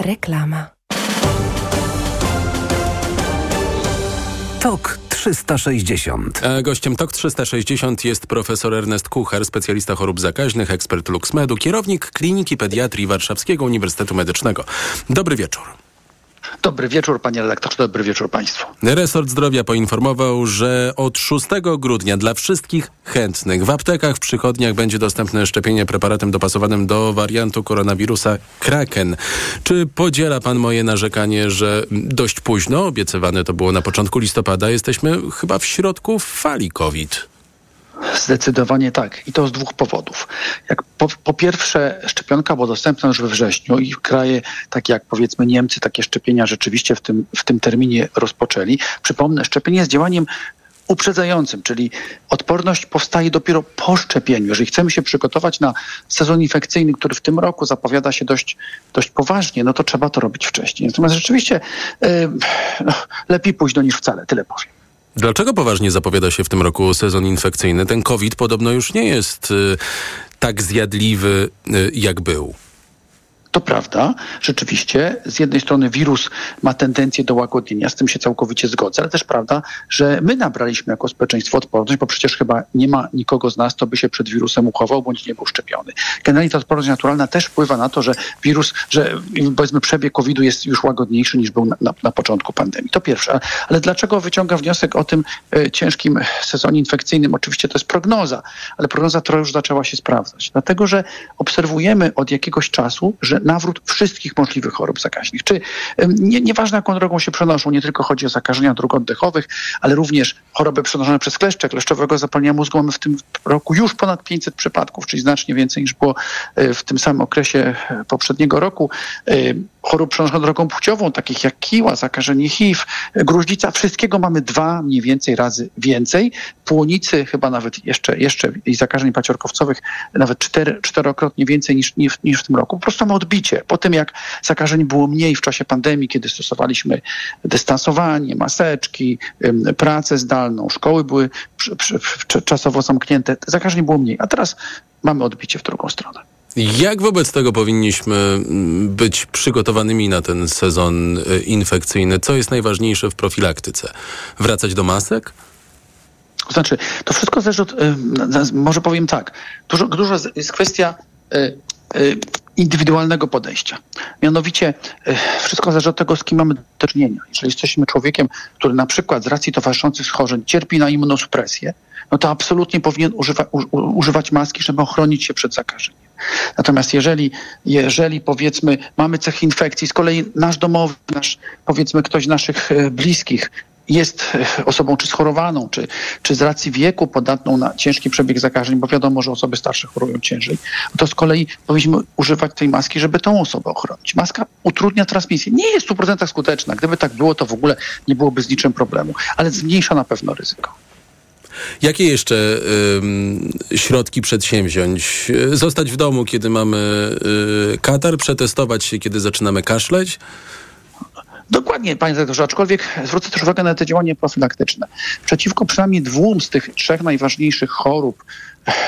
Reklama. TOK 360. A gościem TOK 360 jest profesor Ernest Kucher, specjalista chorób zakaźnych, ekspert LuxMedu, kierownik Kliniki Pediatrii Warszawskiego Uniwersytetu Medycznego. Dobry wieczór. Dobry wieczór, panie redaktorze, dobry wieczór państwu. Resort Zdrowia poinformował, że od 6 grudnia dla wszystkich chętnych w aptekach, w przychodniach będzie dostępne szczepienie preparatem dopasowanym do wariantu koronawirusa Kraken. Czy podziela pan moje narzekanie, że dość późno, obiecywane to było na początku listopada, jesteśmy chyba w środku fali COVID? Zdecydowanie tak. I to z dwóch powodów. Jak po, po, pierwsze, szczepionka była dostępna już we wrześniu i kraje takie jak powiedzmy Niemcy takie szczepienia rzeczywiście w tym, w tym terminie rozpoczęli. Przypomnę, szczepienie jest działaniem uprzedzającym, czyli odporność powstaje dopiero po szczepieniu. Jeżeli chcemy się przygotować na sezon infekcyjny, który w tym roku zapowiada się dość, dość poważnie, no to trzeba to robić wcześniej. Natomiast rzeczywiście yy, no, lepiej późno niż wcale, tyle powiem. Dlaczego poważnie zapowiada się w tym roku sezon infekcyjny? Ten COVID podobno już nie jest y, tak zjadliwy, y, jak był. To prawda, rzeczywiście. Z jednej strony wirus ma tendencję do łagodnienia, z tym się całkowicie zgodzę, ale też prawda, że my nabraliśmy jako społeczeństwo odporność, bo przecież chyba nie ma nikogo z nas, kto by się przed wirusem uchował bądź nie był szczepiony. Generalnie ta odporność naturalna też wpływa na to, że wirus, że powiedzmy przebieg COVID-u jest już łagodniejszy niż był na, na, na początku pandemii. To pierwsze. Ale dlaczego wyciąga wniosek o tym e, ciężkim sezonie infekcyjnym? Oczywiście to jest prognoza, ale prognoza trochę już zaczęła się sprawdzać. Dlatego, że obserwujemy od jakiegoś czasu, że nawrót wszystkich możliwych chorób zakaźnych. Czy nie, nieważne jaką drogą się przenoszą, nie tylko chodzi o zakażenia dróg oddechowych, ale również choroby przenoszone przez kleszcze, kleszczowego zapalenia mózgu. Mamy w tym roku już ponad 500 przypadków, czyli znacznie więcej niż było w tym samym okresie poprzedniego roku. Chorób przenoszonych drogą płciową, takich jak kiła, zakażenie HIV, gruźlica, wszystkiego mamy dwa mniej więcej razy więcej. Płonicy chyba nawet jeszcze, jeszcze i zakażeń paciorkowcowych nawet cztery, czterokrotnie więcej niż, niż, niż w tym roku. Po prostu mamy odbicie. Po tym jak zakażeń było mniej w czasie pandemii, kiedy stosowaliśmy dystansowanie, maseczki, pracę zdalną, szkoły były czasowo zamknięte, zakażeń było mniej. A teraz mamy odbicie w drugą stronę. Jak wobec tego powinniśmy być przygotowanymi na ten sezon infekcyjny? Co jest najważniejsze w profilaktyce? Wracać do masek? To znaczy, to wszystko zależy od, y, może powiem tak, dużo, dużo jest kwestia y, y, indywidualnego podejścia. Mianowicie y, wszystko zależy od tego, z kim mamy do czynienia. Jeżeli jesteśmy człowiekiem, który na przykład z racji towarzyszących schorzeń cierpi na immunosupresję, no to absolutnie powinien używa, używać maski, żeby ochronić się przed zakażeniem. Natomiast jeżeli, jeżeli powiedzmy mamy cechy infekcji, z kolei nasz domowy, nasz, powiedzmy ktoś z naszych e, bliskich jest e, osobą czy schorowaną, czy, czy z racji wieku podatną na ciężki przebieg zakażeń, bo wiadomo, że osoby starsze chorują ciężej, to z kolei powinniśmy używać tej maski, żeby tą osobę ochronić. Maska utrudnia transmisję. Nie jest w 100% skuteczna. Gdyby tak było, to w ogóle nie byłoby z niczym problemu, ale zmniejsza na pewno ryzyko. Jakie jeszcze ym, środki przedsięwziąć? Y, Zostać w domu, kiedy mamy y, katar, przetestować się, kiedy zaczynamy kaszleć? Dokładnie, panie redaktorze, aczkolwiek zwrócę też uwagę na te działania profilaktyczne. Przeciwko przynajmniej dwóm z tych trzech najważniejszych chorób,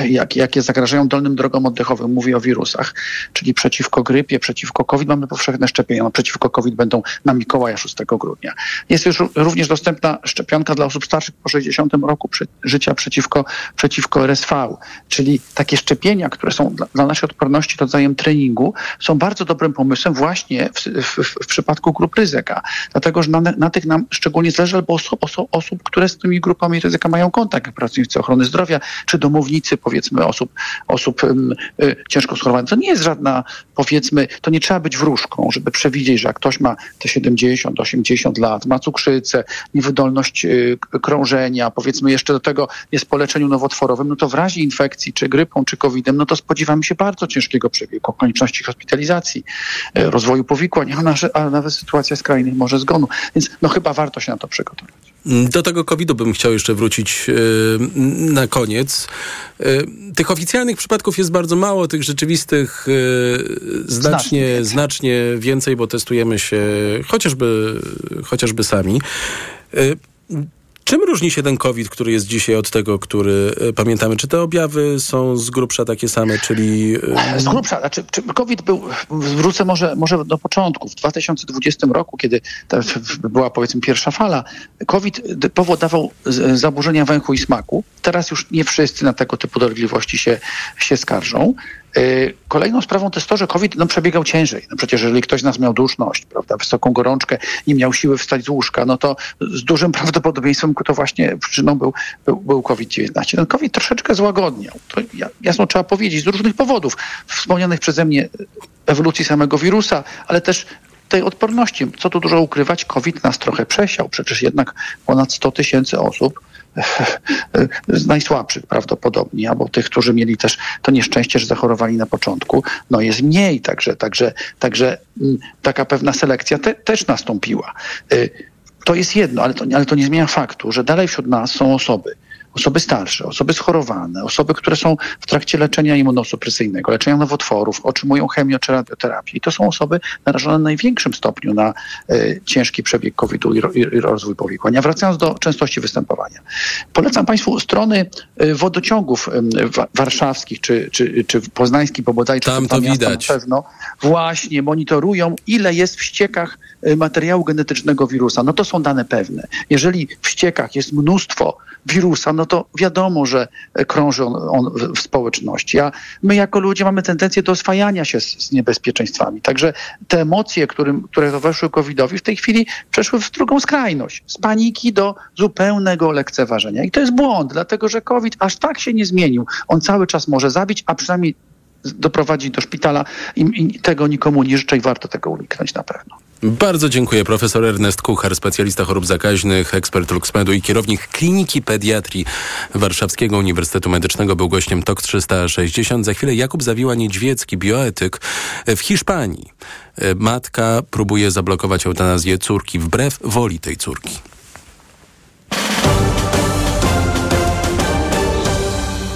jak, jakie zagrażają dolnym drogom oddechowym, mówię o wirusach, czyli przeciwko grypie, przeciwko COVID, mamy powszechne szczepienia. Przeciwko COVID będą na Mikołaja 6 grudnia. Jest już również dostępna szczepionka dla osób starszych po 60 roku życia przeciwko, przeciwko RSV, czyli takie szczepienia, które są dla, dla naszej odporności rodzajem treningu, są bardzo dobrym pomysłem właśnie w, w, w przypadku grup ryzyka. Dlatego, że na, na tych nam szczególnie zależy, albo oso, oso, osób, które z tymi grupami ryzyka mają kontakt, jak pracownicy ochrony zdrowia, czy domownicy, powiedzmy, osób, osób y, ciężko schorowanych. To nie jest żadna, powiedzmy, to nie trzeba być wróżką, żeby przewidzieć, że jak ktoś ma te 70, 80 lat, ma cukrzycę, niewydolność k- krążenia, powiedzmy jeszcze do tego jest po leczeniu nowotworowym, no to w razie infekcji, czy grypą, czy COVID-em, no to spodziewamy się bardzo ciężkiego przebiegu, konieczności hospitalizacji, y, rozwoju powikłań, a, a nawet sytuacja skrajnych może zgonu. Więc no chyba warto się na to przygotować. Do tego COVID-u bym chciał jeszcze wrócić y, na koniec. Y, tych oficjalnych przypadków jest bardzo mało, tych rzeczywistych y, znacznie, znacznie więcej, bo testujemy się chociażby, chociażby sami. Czym różni się ten COVID, który jest dzisiaj od tego, który y, pamiętamy? Czy te objawy są z grubsza takie same, czyli... y, Z grubsza, znaczy, czy COVID był, wrócę może, może do początku. W 2020 roku, kiedy była powiedzmy pierwsza fala, COVID powodował zaburzenia węchu i smaku. Teraz już nie wszyscy na tego typu dolegliwości się, się skarżą. Yy, Kolejną sprawą to jest to, że COVID no, przebiegał ciężej. No przecież jeżeli ktoś z nas miał duszność, prawda, wysoką gorączkę, nie miał siły wstać z łóżka, no to z dużym *laughs* prawdopodobieństwem to właśnie przyczyną był, był, był COVID-19. Ten COVID troszeczkę złagodniał. To ja- jasno trzeba powiedzieć, z różnych powodów. Wspomnianych przeze mnie ewolucji samego wirusa, ale też tej odporności. Co tu dużo ukrywać, COVID nas trochę przesiał. Przecież jednak ponad 100 tysięcy osób z *laughs* najsłabszych prawdopodobnie, albo tych, którzy mieli też to nieszczęście, że zachorowali na początku, no jest mniej, także, także, także mm, taka pewna selekcja te, też nastąpiła. Y, To jest jedno, ale to, ale to nie zmienia faktu, że dalej wśród nas są osoby, osoby starsze, osoby schorowane, osoby, które są w trakcie leczenia immunosupresyjnego, leczenia nowotworów, otrzymują radioterapię. I to są osoby narażone w największym stopniu na e, ciężki przebieg COVID-u i, ro, i, rozwój powikłań. A wracając do częstości występowania. Polecam Państwu strony e, wodociągów wa- warszawskich czy, czy, czy poznańskich, bo bodajże Tam to widać. Na pewno właśnie monitorują, ile jest w ściekach materiału genetycznego wirusa. No to są dane pewne. Jeżeli w ściekach jest mnóstwo wirusa, no to wiadomo, że e, krąży on, on w, w społeczności. A my jako ludzie mamy tendencję do oswajania się z, z niebezpieczeństwami. Także te emocje, którym, które towarzyszyły COVID-owi, w tej chwili przeszły w drugą skrajność. Z paniki do zupełnego lekceważenia. I to jest błąd, dlatego że COVID aż tak się nie zmienił. On cały czas może zabić, a przynajmniej doprowadzić do szpitala i, i tego nikomu nie życzę i warto tego uniknąć na pewno. Bardzo dziękuję. Profesor Ernest Kuchar, specjalista chorób zakaźnych, ekspert Luxmedu i kierownik Kliniki Pediatrii Warszawskiego Uniwersytetu Medycznego był gościem TOK 360. Za chwilę Jakub Zawiła-Niedźwiecki, bioetyk w Hiszpanii. Matka próbuje zablokować eutanazję córki wbrew woli tej córki.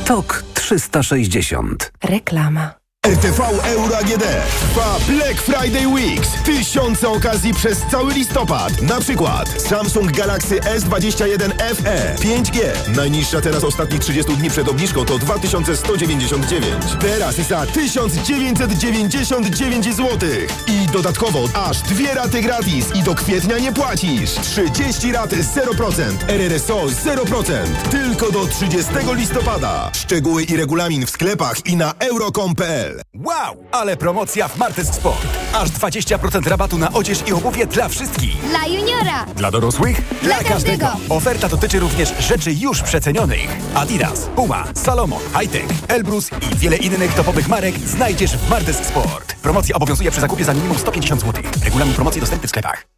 TOK 360. Reklama. RTV Euro AGD trwa Black Friday Weeks. Tysiące okazji przez cały listopad. Na przykład Samsung Galaxy S21 FE 5G. Najniższa teraz ostatnich 30 dni przed obniżką to 2199. Teraz za 1999 zł. I dodatkowo aż dwie raty gratis i do kwietnia nie płacisz. 30 rat 0%. RRSO 0%. Tylko do 30 listopada. Szczegóły i regulamin w sklepach i na euro.com.pl Wow, ale promocja w Martes Sport. Aż 20% rabatu na odzież i obuwie dla wszystkich. Dla juniora! Dla dorosłych? Dla każdego. Oferta dotyczy również rzeczy już przecenionych. Adidas, Puma, Salomon, Hightech, Elbrus i wiele innych topowych marek znajdziesz w Martes Sport. Promocja obowiązuje przy zakupie za minimum 150 zł. Regulamin promocji dostępny w sklepach.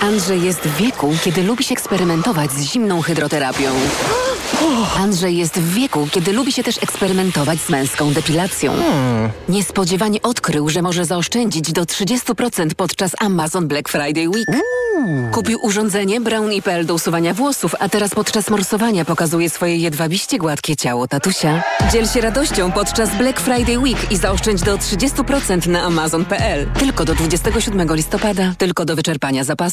Andrzej jest w wieku, kiedy lubi się eksperymentować z zimną hydroterapią. Andrzej jest w wieku, kiedy lubi się też eksperymentować z męską depilacją. Niespodziewanie odkrył, że może zaoszczędzić do 30% podczas Amazon Black Friday Week. Kupił urządzenie Brown IPL do usuwania włosów, a teraz podczas morsowania pokazuje swoje jedwabiście gładkie ciało tatusia. Dziel się radością podczas Black Friday Week i zaoszczędź do 30% na amazon.pl. Tylko do 27 listopada, tylko do wyczerpania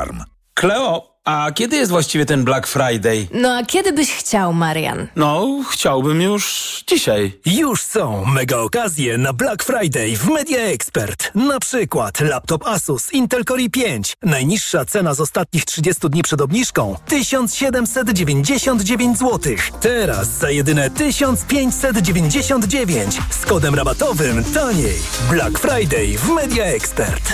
Aflofarm. Kleo, a kiedy jest właściwie ten Black Friday? No a kiedy byś chciał, Marian? No, chciałbym już dzisiaj. Już są mega okazje na Black Friday w Media Expert. Na przykład laptop Asus Intel Core i5. Najniższa cena z ostatnich 30 dni przed obniżką 1799 zł. Teraz za jedyne 1599 z kodem rabatowym taniej. Black Friday w Media Expert.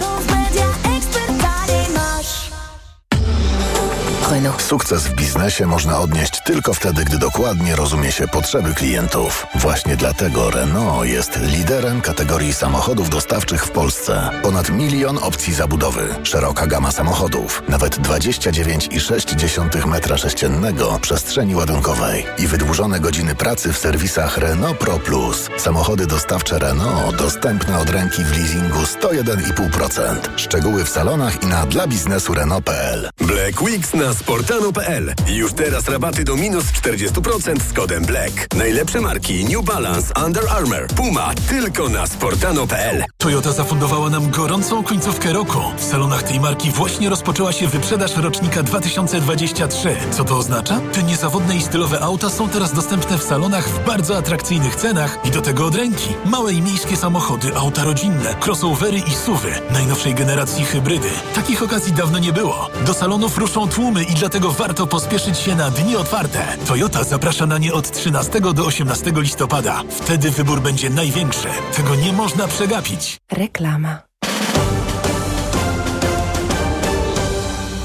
Sukces w biznesie można odnieść tylko wtedy, gdy dokładnie rozumie się potrzeby klientów. Właśnie dlatego Renault jest liderem kategorii samochodów dostawczych w Polsce. Ponad milion opcji zabudowy, szeroka gama samochodów, nawet 29,6 m2 przestrzeni ładunkowej i wydłużone godziny pracy w serwisach Renault Pro Plus. Samochody dostawcze Renault dostępne od ręki w leasingu 101,5%. Szczegóły w salonach i na dla biznesu Renault.pl. Black Weeks na sportano.pl. Już teraz rabaty do minus 40% z kodem BLACK. Najlepsze marki New Balance, Under Armour, Puma tylko na sportano.pl. Toyota zafundowała nam gorącą końcówkę roku. W salonach tej marki właśnie rozpoczęła się wyprzedaż rocznika 2023. Co to oznacza? Te niezawodne i stylowe auta są teraz dostępne w salonach w bardzo atrakcyjnych cenach i do tego od ręki. Małe i miejskie samochody, auta rodzinne, crossovery i suwy, najnowszej generacji hybrydy. Takich okazji dawno nie było. Do salonów ruszą tłumy i dlatego warto pospieszyć się na dni otwarte. Toyota zaprasza na nie od 13 do 18 listopada. Wtedy wybór będzie największy. Tego nie można przegapić. Reklama.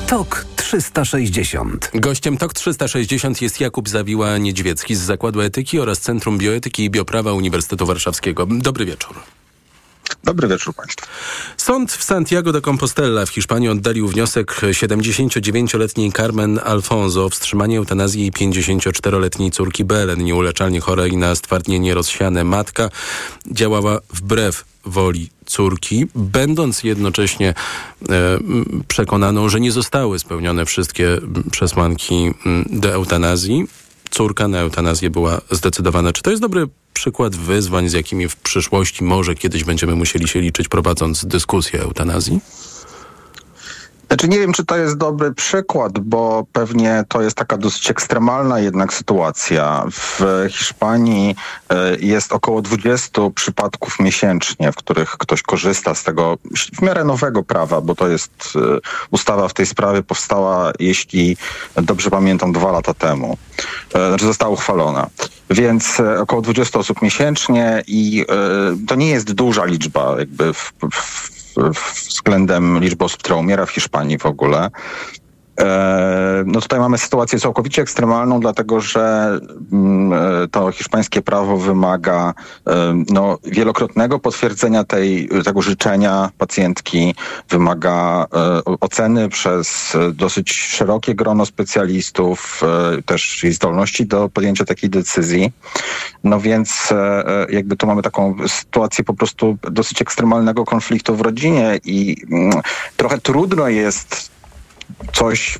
TOK 360. Gościem TOK 360 jest Jakub Zawiła-Niedźwiecki z Zakładu Etyki oraz Centrum Bioetyki i Bioprawa Uniwersytetu Warszawskiego. Dobry wieczór. Dobry wieczór Państwu. Sąd w Santiago de Compostela w Hiszpanii oddalił wniosek 79-letniej Carmen Alfonso o wstrzymanie eutanazji jej 54-letniej córki Belen, nieuleczalnie chorej na stwardnienie rozsiane. Matka działała wbrew woli córki, będąc jednocześnie e, przekonaną, że nie zostały spełnione wszystkie przesłanki do eutanazji. Córka na eutanazję była zdecydowana. Czy to jest dobry przykład wyzwań, z jakimi w przyszłości może kiedyś będziemy musieli się liczyć, prowadząc dyskusję eutanazji? Znaczy nie wiem, czy to jest dobry przykład, bo pewnie to jest taka dosyć ekstremalna jednak sytuacja. W Hiszpanii e, jest około 20 przypadków miesięcznie, w których ktoś korzysta z tego w miarę nowego prawa, bo to jest e, ustawa w tej sprawie powstała, jeśli dobrze pamiętam, dwa lata temu. E, Znaczy została uchwalona. Więc około 20 osób miesięcznie i to nie jest duża liczba jakby w, w względem liczby osób, która umiera w Hiszpanii w ogóle. E, No tutaj mamy sytuację całkowicie ekstremalną, dlatego że mm, e, to hiszpańskie prawo wymaga e, no, wielokrotnego potwierdzenia tej, tego życzenia pacjentki, wymaga oceny przez dosyć szerokie grono specjalistów, też jej zdolności do podjęcia takiej decyzji. No więc jakby tu mamy taką sytuację po prostu dosyć ekstremalnego konfliktu w rodzinie i mm, trochę trudno jest coś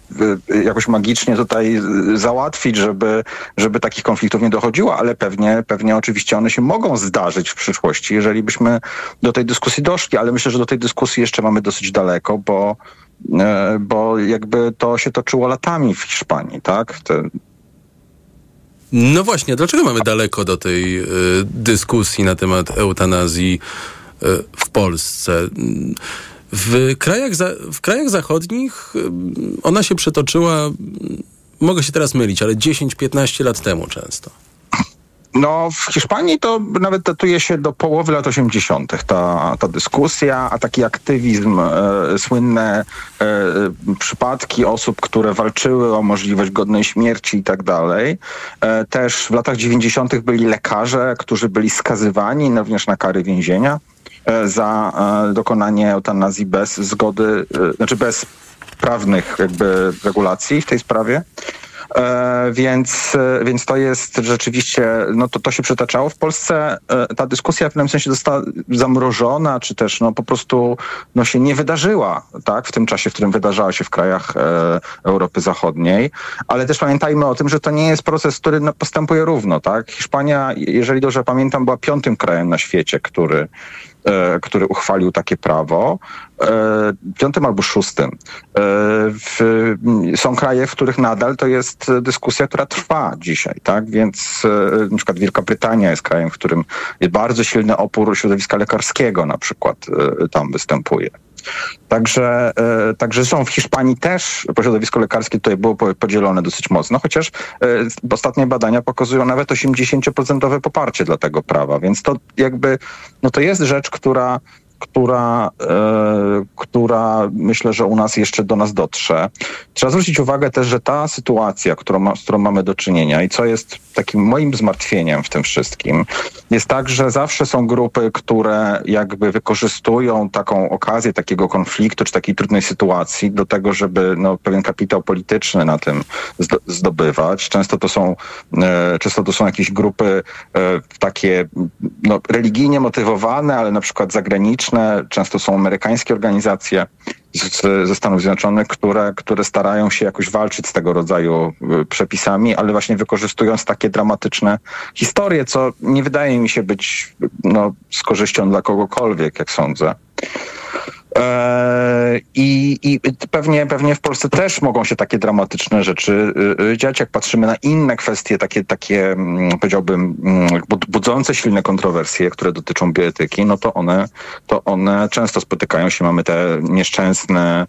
y, jakoś magicznie tutaj y, załatwić, żeby, żeby takich konfliktów nie dochodziło, ale pewnie, pewnie oczywiście one się mogą zdarzyć w przyszłości, jeżeli byśmy do tej dyskusji doszli, ale myślę, że do tej dyskusji jeszcze mamy dosyć daleko, bo, bo jakby to się toczyło latami w Hiszpanii, tak? No właśnie, dlaczego mamy daleko do tej y, dyskusji na temat eutanazji y, w Polsce? W krajach, za, w krajach zachodnich ona się przetoczyła, mogę się teraz mylić, ale 10-15 lat temu często. No, w Hiszpanii to nawet datuje się do połowy lat 80. ta, ta dyskusja, a taki aktywizm, e, słynne e, przypadki osób, które walczyły o możliwość godnej śmierci i tak dalej. E, też w latach 90. byli lekarze, którzy byli skazywani również na kary więzienia za e, dokonanie eutanazji bez zgody, e, znaczy bez prawnych jakby regulacji w tej sprawie. E, więc, e, więc to jest rzeczywiście, no to, to się przytaczało. W Polsce e, ta dyskusja w pewnym sensie została zamrożona, czy też no po prostu no się nie wydarzyła, tak, w tym czasie, w którym wydarzała się w krajach e, Europy Zachodniej. Ale też pamiętajmy o tym, że to nie jest proces, który no, postępuje równo, tak. Hiszpania, jeżeli dobrze pamiętam, była piątym krajem na świecie, który e, który uchwalił takie prawo, e, piątym albo szóstym. E, są kraje, w których nadal to jest dyskusja, która trwa dzisiaj, tak? Więc e, na przykład Wielka Brytania jest krajem, w którym bardzo silny opór środowiska lekarskiego na przykład e, tam występuje. Także, e, także są w Hiszpanii też środowisko lekarskie tutaj było po- podzielone dosyć mocno, chociaż e, ostatnie badania pokazują nawet 80% poparcie dla tego prawa, więc to jakby, no to jest rzecz, która która, e, która myślę, że u nas jeszcze do nas dotrze. Trzeba zwrócić uwagę też, że ta sytuacja, którą, z którą mamy do czynienia i co jest takim moim zmartwieniem w tym wszystkim, jest tak, że zawsze są grupy, które jakby wykorzystują taką okazję takiego konfliktu czy takiej trudnej sytuacji do tego, żeby no, pewien kapitał polityczny na tym zdo- zdobywać. Często to są, e, często to są jakieś grupy e, takie no, religijnie motywowane, ale na przykład zagraniczne. Często są amerykańskie organizacje ze Stanów Zjednoczonych, które, które starają się jakoś walczyć z tego rodzaju y, przepisami, ale właśnie wykorzystując takie dramatyczne historie, co nie wydaje mi się być no, z korzyścią dla kogokolwiek, jak sądzę. Eee, I, I pewnie, pewnie w Polsce też mogą się takie dramatyczne rzeczy y, y, dziać. Jak patrzymy na inne kwestie, takie, takie mm, powiedziałbym, mm, bud- budzące silne kontrowersje, które dotyczą bioetyki, no to one, to one często spotykają się. Mamy te nieszczęsne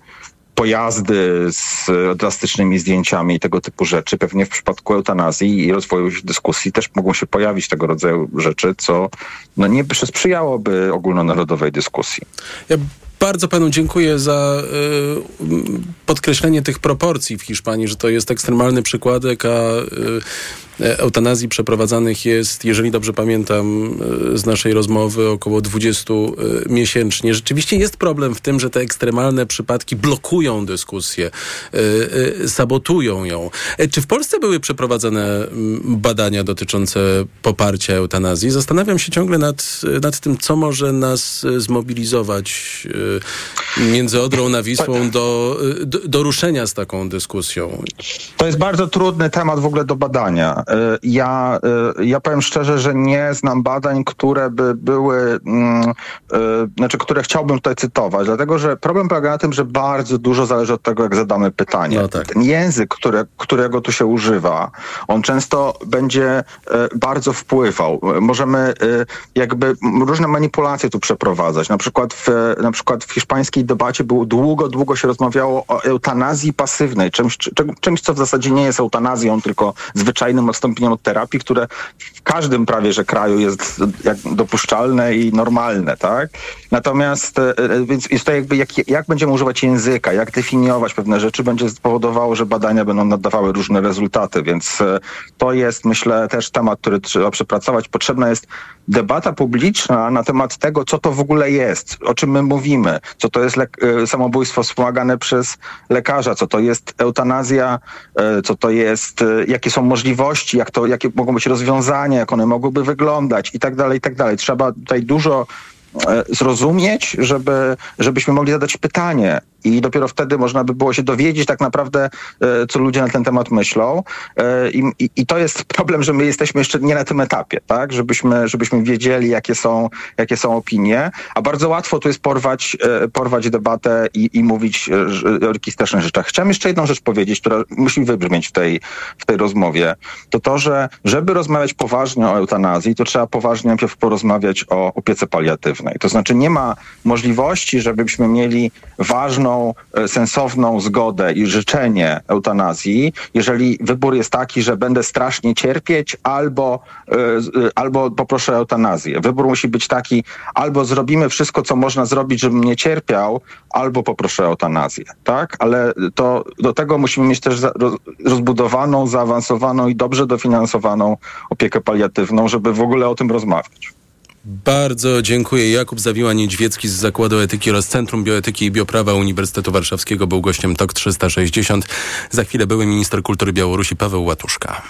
pojazdy z drastycznymi zdjęciami i tego typu rzeczy. Pewnie w przypadku eutanazji i rozwoju dyskusji też mogą się pojawić tego rodzaju rzeczy, co no nie sprzyjałoby ogólnonarodowej dyskusji. Ja bardzo panu dziękuję za y, podkreślenie tych proporcji w Hiszpanii, że to jest ekstremalny przykładek, a y, eutanazji przeprowadzanych jest, jeżeli dobrze pamiętam y, z naszej rozmowy, około 20 y, miesięcznie. Rzeczywiście jest problem w tym, że te ekstremalne przypadki blokują dyskusję, y, y, sabotują ją. E, Czy w Polsce były przeprowadzane mm, badania dotyczące poparcia eutanazji? Zastanawiam się ciągle nad, nad tym, co może nas zmobilizować między Odrą na Wisłą do, y, do, do ruszenia z taką dyskusją. To jest bardzo trudny temat w ogóle do badania. e, ja, ja powiem szczerze, że nie znam badań, które by były, mm, znaczy, które chciałbym tutaj cytować, dlatego że problem polega na tym, że bardzo dużo zależy od tego, jak zadamy pytanie. Ten język, które, którego tu się używa, on często będzie bardzo wpływał. Możemy jakby różne manipulacje tu przeprowadzać. Na przykład w, na przykład w hiszpańskiej debacie było długo, długo się rozmawiało o eutanazji pasywnej, czymś, czy- czymś, co w zasadzie nie jest eutanazją, tylko zwyczajnym odstąpieniem od terapii, które w każdym prawie, że kraju jest dopuszczalne i normalne, tak? Natomiast, e, e, więc jest to jakby, jak, jak będziemy używać języka, jak definiować pewne rzeczy, będzie spowodowało, że badania będą nadawały różne rezultaty, więc e, to jest, myślę, też temat, który trzeba przepracować. Potrzebna jest debata publiczna na temat tego, co to w ogóle jest, o czym my mówimy, co to jest e, samobójstwo wspomagane przez lekarza, co to jest eutanazja, e, co to jest, e, jakie są możliwości, jak to, jakie mogą być rozwiązania, jak one mogłyby wyglądać i tak dalej, i tak dalej. Trzeba tutaj dużo zrozumieć, żeby, żebyśmy mogli zadać pytanie i dopiero wtedy można by było się dowiedzieć tak naprawdę, e, co ludzie na ten temat myślą. E, I, i, I to jest *laughs* problem, że my jesteśmy jeszcze nie na tym etapie, tak? Żebyśmy, żebyśmy wiedzieli, jakie są, jakie są opinie, a bardzo łatwo tu jest porwać, e, porwać debatę i, i mówić o orkiestrycznych rzeczach. Chciałem jeszcze jedną rzecz powiedzieć, która musi wybrzmieć w tej, w tej rozmowie. To to, że żeby rozmawiać poważnie o eutanazji, to trzeba poważnie najpierw porozmawiać o opiece paliatywnej. To znaczy nie ma możliwości, żebyśmy mieli ważną, e, sensowną zgodę i życzenie eutanazji, jeżeli wybór jest taki, że będę strasznie cierpieć albo, e, e, albo poproszę eutanazję. Wybór musi być taki, albo zrobimy wszystko, co można zrobić, żebym nie cierpiał, albo poproszę eutanazję. Tak? Ale to, do tego musimy mieć też rozbudowaną, zaawansowaną i dobrze dofinansowaną opiekę paliatywną, żeby w ogóle o tym rozmawiać. Bardzo dziękuję. Jakub Zawiła-Niedźwiecki z Zakładu Etyki oraz Centrum Bioetyki i Bioprawa Uniwersytetu Warszawskiego był gościem TOK 360. Za chwilę były minister kultury Białorusi Paweł Łatuszka.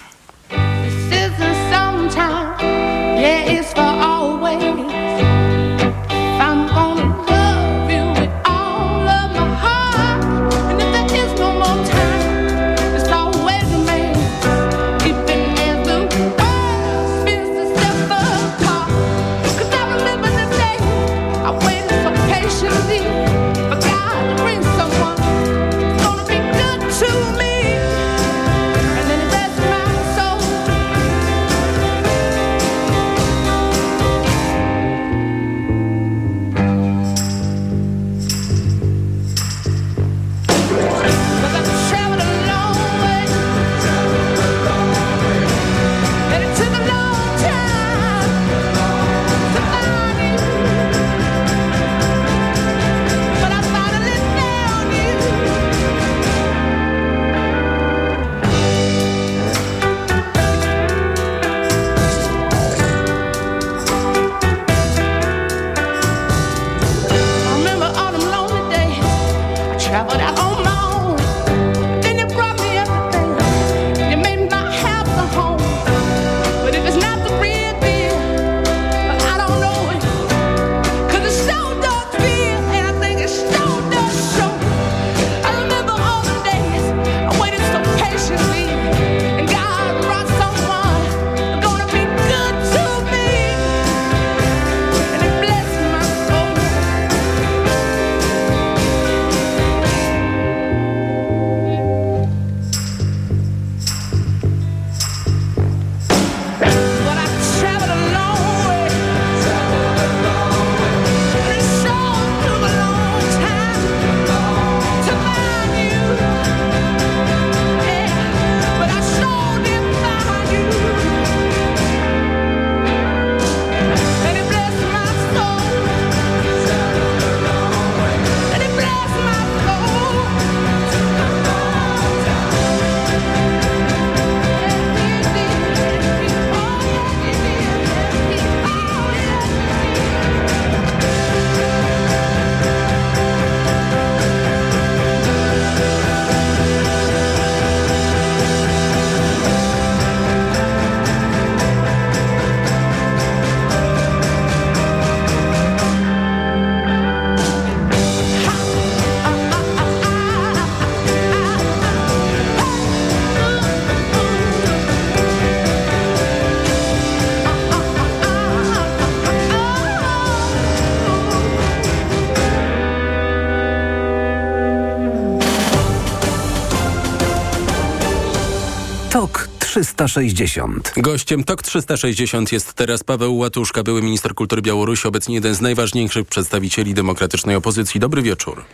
360. Gościem TOK 360 jest teraz Paweł Łatuszka, były minister kultury Białorusi, obecnie jeden z najważniejszych przedstawicieli demokratycznej opozycji. Dobry wieczór.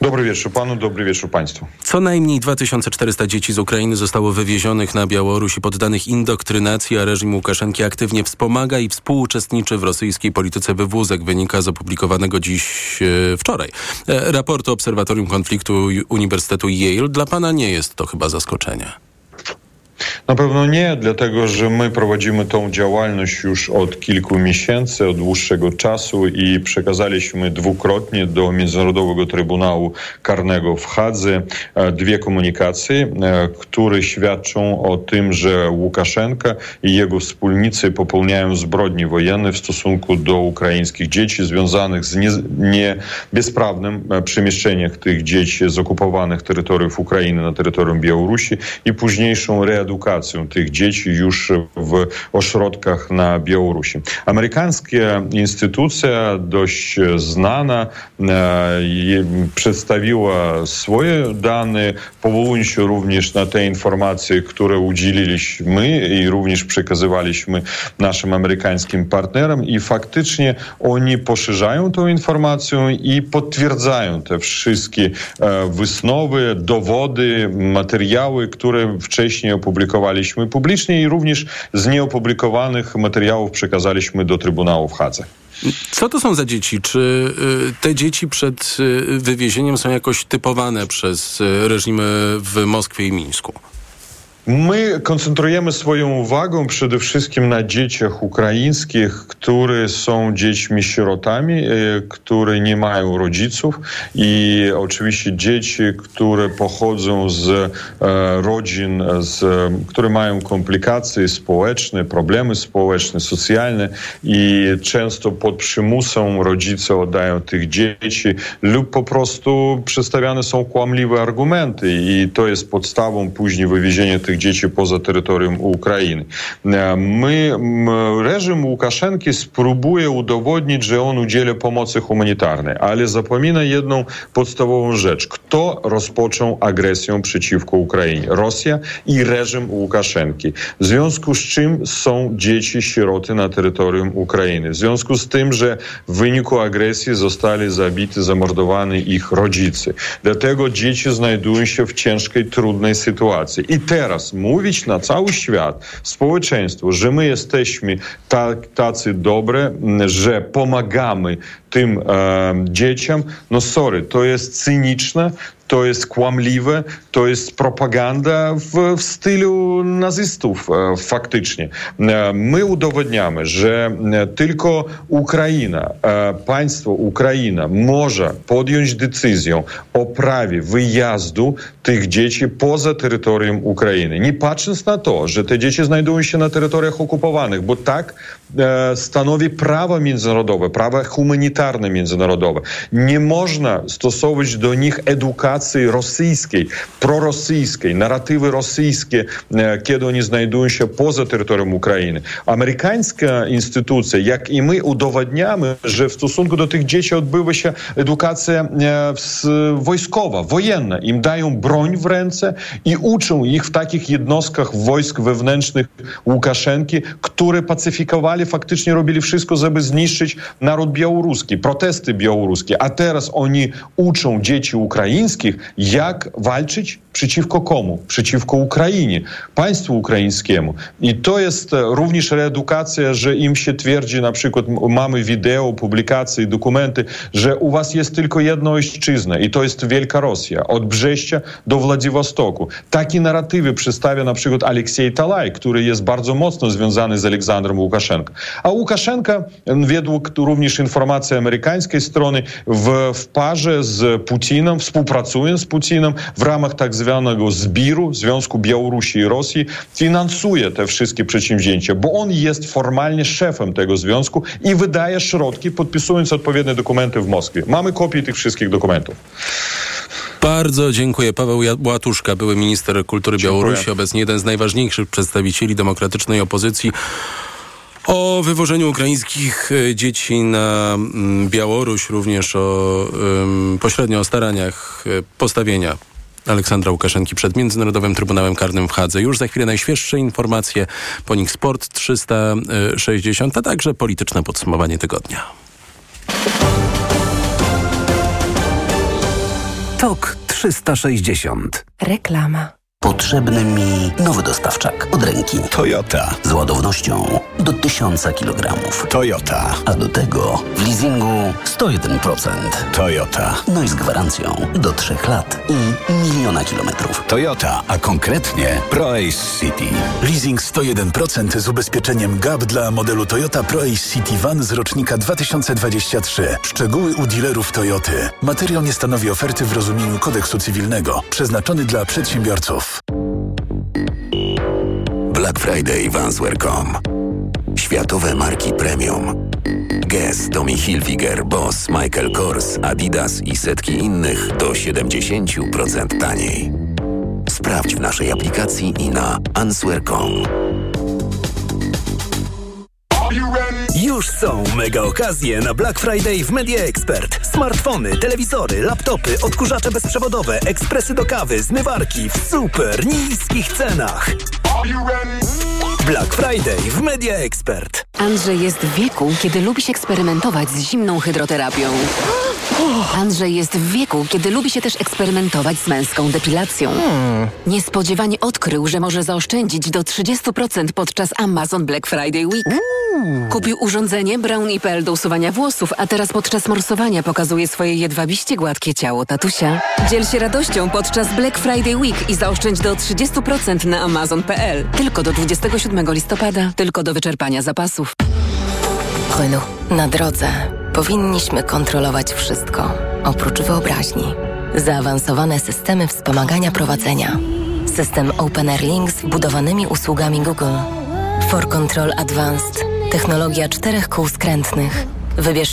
Dobry wieczór panu, dobry wieczór państwu. Co najmniej 2400 dzieci z Ukrainy zostało wywiezionych na Białoruś i poddanych indoktrynacji, a reżim Łukaszenki aktywnie wspomaga i współuczestniczy w rosyjskiej polityce wywózek, wynika z opublikowanego dziś e, wczoraj e, raportu Obserwatorium Konfliktu Uniwersytetu Yale. Dla pana nie jest to chyba zaskoczenie. Na pewno nie, dlatego że my prowadzimy tą działalność już od kilku miesięcy, od dłuższego czasu i przekazaliśmy dwukrotnie do Międzynarodowego Trybunału Karnego w Hadze e, dwie komunikacje, które świadczą o tym, że Łukaszenka i jego wspólnicy popełniają zbrodnie wojenne w stosunku do ukraińskich dzieci związanych z nie, nie bezprawnym e, przemieszczeniem tych dzieci z okupowanych terytoriów Ukrainy na terytorium Białorusi i późniejszą reedukacją tych dzieci już w ośrodkach na Białorusi. Amerykańska instytucja dość znana przedstawiła swoje dane, powołując się również na te informacje, które udzieliliśmy i również przekazywaliśmy naszym amerykańskim partnerom. I faktycznie oni poszerzają tą informację i potwierdzają te wszystkie wysnowy, dowody, materiały, które wcześniej opublikowaliśmy publicznie i również z nieopublikowanych materiałów przekazaliśmy do Trybunału w Hadze. Co to są za dzieci? Czy y, te dzieci przed y, wywiezieniem są jakoś typowane przez y, reżimy w Moskwie i Mińsku? My koncentrujemy swoją uwagę przede wszystkim na dzieciach ukraińskich, które są dziećmi sierotami, które nie mają rodziców i oczywiście dzieci, które pochodzą z e, rodzin, z, które mają komplikacje społeczne, problemy społeczne, socjalne i często pod przymusem rodzice oddają tych dzieci lub po prostu przedstawiane są kłamliwe argumenty i to jest podstawą później wywiezienia tych dzieci poza terytorium Ukrainy. My, reżim Łukaszenki spróbuje udowodnić, że on udziela pomocy humanitarnej, ale zapomina jedną podstawową rzecz. Kto rozpoczął agresję przeciwko Ukrainie? Rosja i reżim Łukaszenki. W związku z czym są dzieci sieroty na terytorium Ukrainy. W związku z tym, że w wyniku agresji zostali zabiti, zamordowani ich rodzice. Dlatego dzieci znajdują się w ciężkiej, trudnej sytuacji. I teraz mówić na cały świat, społeczeństwu, że my jesteśmy tacy dobre, że pomagamy tym e, dzieciom, no sorry, to jest cyniczne, to jest kłamliwe, to jest propaganda w, w stylu nazystów e, faktycznie. E, my udowodniamy, że e, tylko Ukraina, państwo Ukraina może podjąć decyzję o prawie wyjazdu tych dzieci poza terytorium Ukrainy. Nie patrząc na to, że te dzieci znajdują się na terytoriach okupowanych, bo tak międzynarodowe, prawo humanitarne międzynarodowe. Nie można stosować do nich edukacji rosyjskiej, prorosyjskiej, narratywy rosyjskie, kiedy oni znajdują się poza terytorium Ukrainy. Amerykańska instytucja, jak i my udowadniamy, że w stosunku do tych dzieci odbywa się edukacja wojskowa, wojenna. Im dają broń w ręce i uczą ich w takich jednostkach wojsk wewnętrznych Łukaszenki, które pacyfikowali, faktycznie robili wszystko, żeby zniszczyć naród białoruski, protesty białoruskie. A teraz oni uczą dzieci ukraińskich, jak walczyć przeciwko komu? Przeciwko Ukrainie, państwu ukraińskiemu. I to jest również reedukacja, że im się twierdzi, na przykład mamy wideo, publikacje, dokumenty, że u was jest tylko jedna ojczyzna i to jest Wielka Rosja, od Brześcia do Władywostoku. Takie narratywy przedstawia na przykład Aleksiej Talaj, który jest bardzo mocno związany z Aleksandrem Łukaszenką. A Łukaszenka, według również informacji amerykańskiej strony, w, w parze z Putinem, współpracuje z Putinem w ramach tak zwanego zbiru Związku Białorusi i Rosji, finansuje te wszystkie przedsięwzięcia, bo on jest formalnie szefem tego związku i wydaje środki, podpisując odpowiednie dokumenty w Moskwie. Mamy kopie tych wszystkich dokumentów. Bardzo dziękuję. Paweł Łatuszka, były minister kultury dziękuję. Białorusi, obecnie jeden z najważniejszych przedstawicieli demokratycznej opozycji. O wywożeniu ukraińskich dzieci na Białoruś, również o um, pośrednio o staraniach postawienia Aleksandra Łukaszenki przed Międzynarodowym Trybunałem Karnym w Hadze. Już za chwilę najświeższe informacje, po nich Sport 360, a także polityczne podsumowanie tygodnia. Tok 360. Reklama. Potrzebny mi nowy dostawczak od ręki. Toyota. Z ładownością do 1000 kg. Toyota. A do tego w leasingu 101%. Toyota. No i z gwarancją do 3 lat i miliona kilometrów. Toyota, a konkretnie ProAce City. Leasing 101% z ubezpieczeniem GAP dla modelu Toyota ProAce City Van z rocznika 2023. Szczegóły u dealerów Toyoty. Materiał nie stanowi oferty w rozumieniu kodeksu cywilnego. Przeznaczony dla przedsiębiorców. Black Friday w Answer.com. Światowe marki premium. Guess, Tommy Hilfiger, Boss, Michael Kors, Adidas i setki innych do 70% taniej. Sprawdź w naszej aplikacji i na answer.com. Już są mega okazje na Black Friday w Media Expert. Smartfony, telewizory, laptopy, odkurzacze bezprzewodowe, ekspresy do kawy, zmywarki w super niskich cenach. Are you ready? Black Friday w Media Expert. Andrzej jest w wieku, kiedy lubi się eksperymentować z zimną hydroterapią. Andrzej jest w wieku, kiedy lubi się też eksperymentować z męską depilacją. Niespodziewanie odkrył, że może zaoszczędzić do 30% podczas Amazon Black Friday Week. Kupił urządzenie Brown IPL do usuwania włosów, a teraz podczas morsowania pokazuje swoje jedwabiście gładkie ciało tatusia. Dziel się radością podczas Black Friday Week i zaoszczędź do 30% na amazon.pl. Tylko do 27 listopada, tylko do wyczerpania zapasów. Renault. Na drodze powinniśmy kontrolować wszystko, oprócz wyobraźni. Zaawansowane systemy wspomagania prowadzenia. System Open Air Link z wbudowanymi usługami Google. For Control Advanced. Technologia czterech kół skrętnych. Wybierz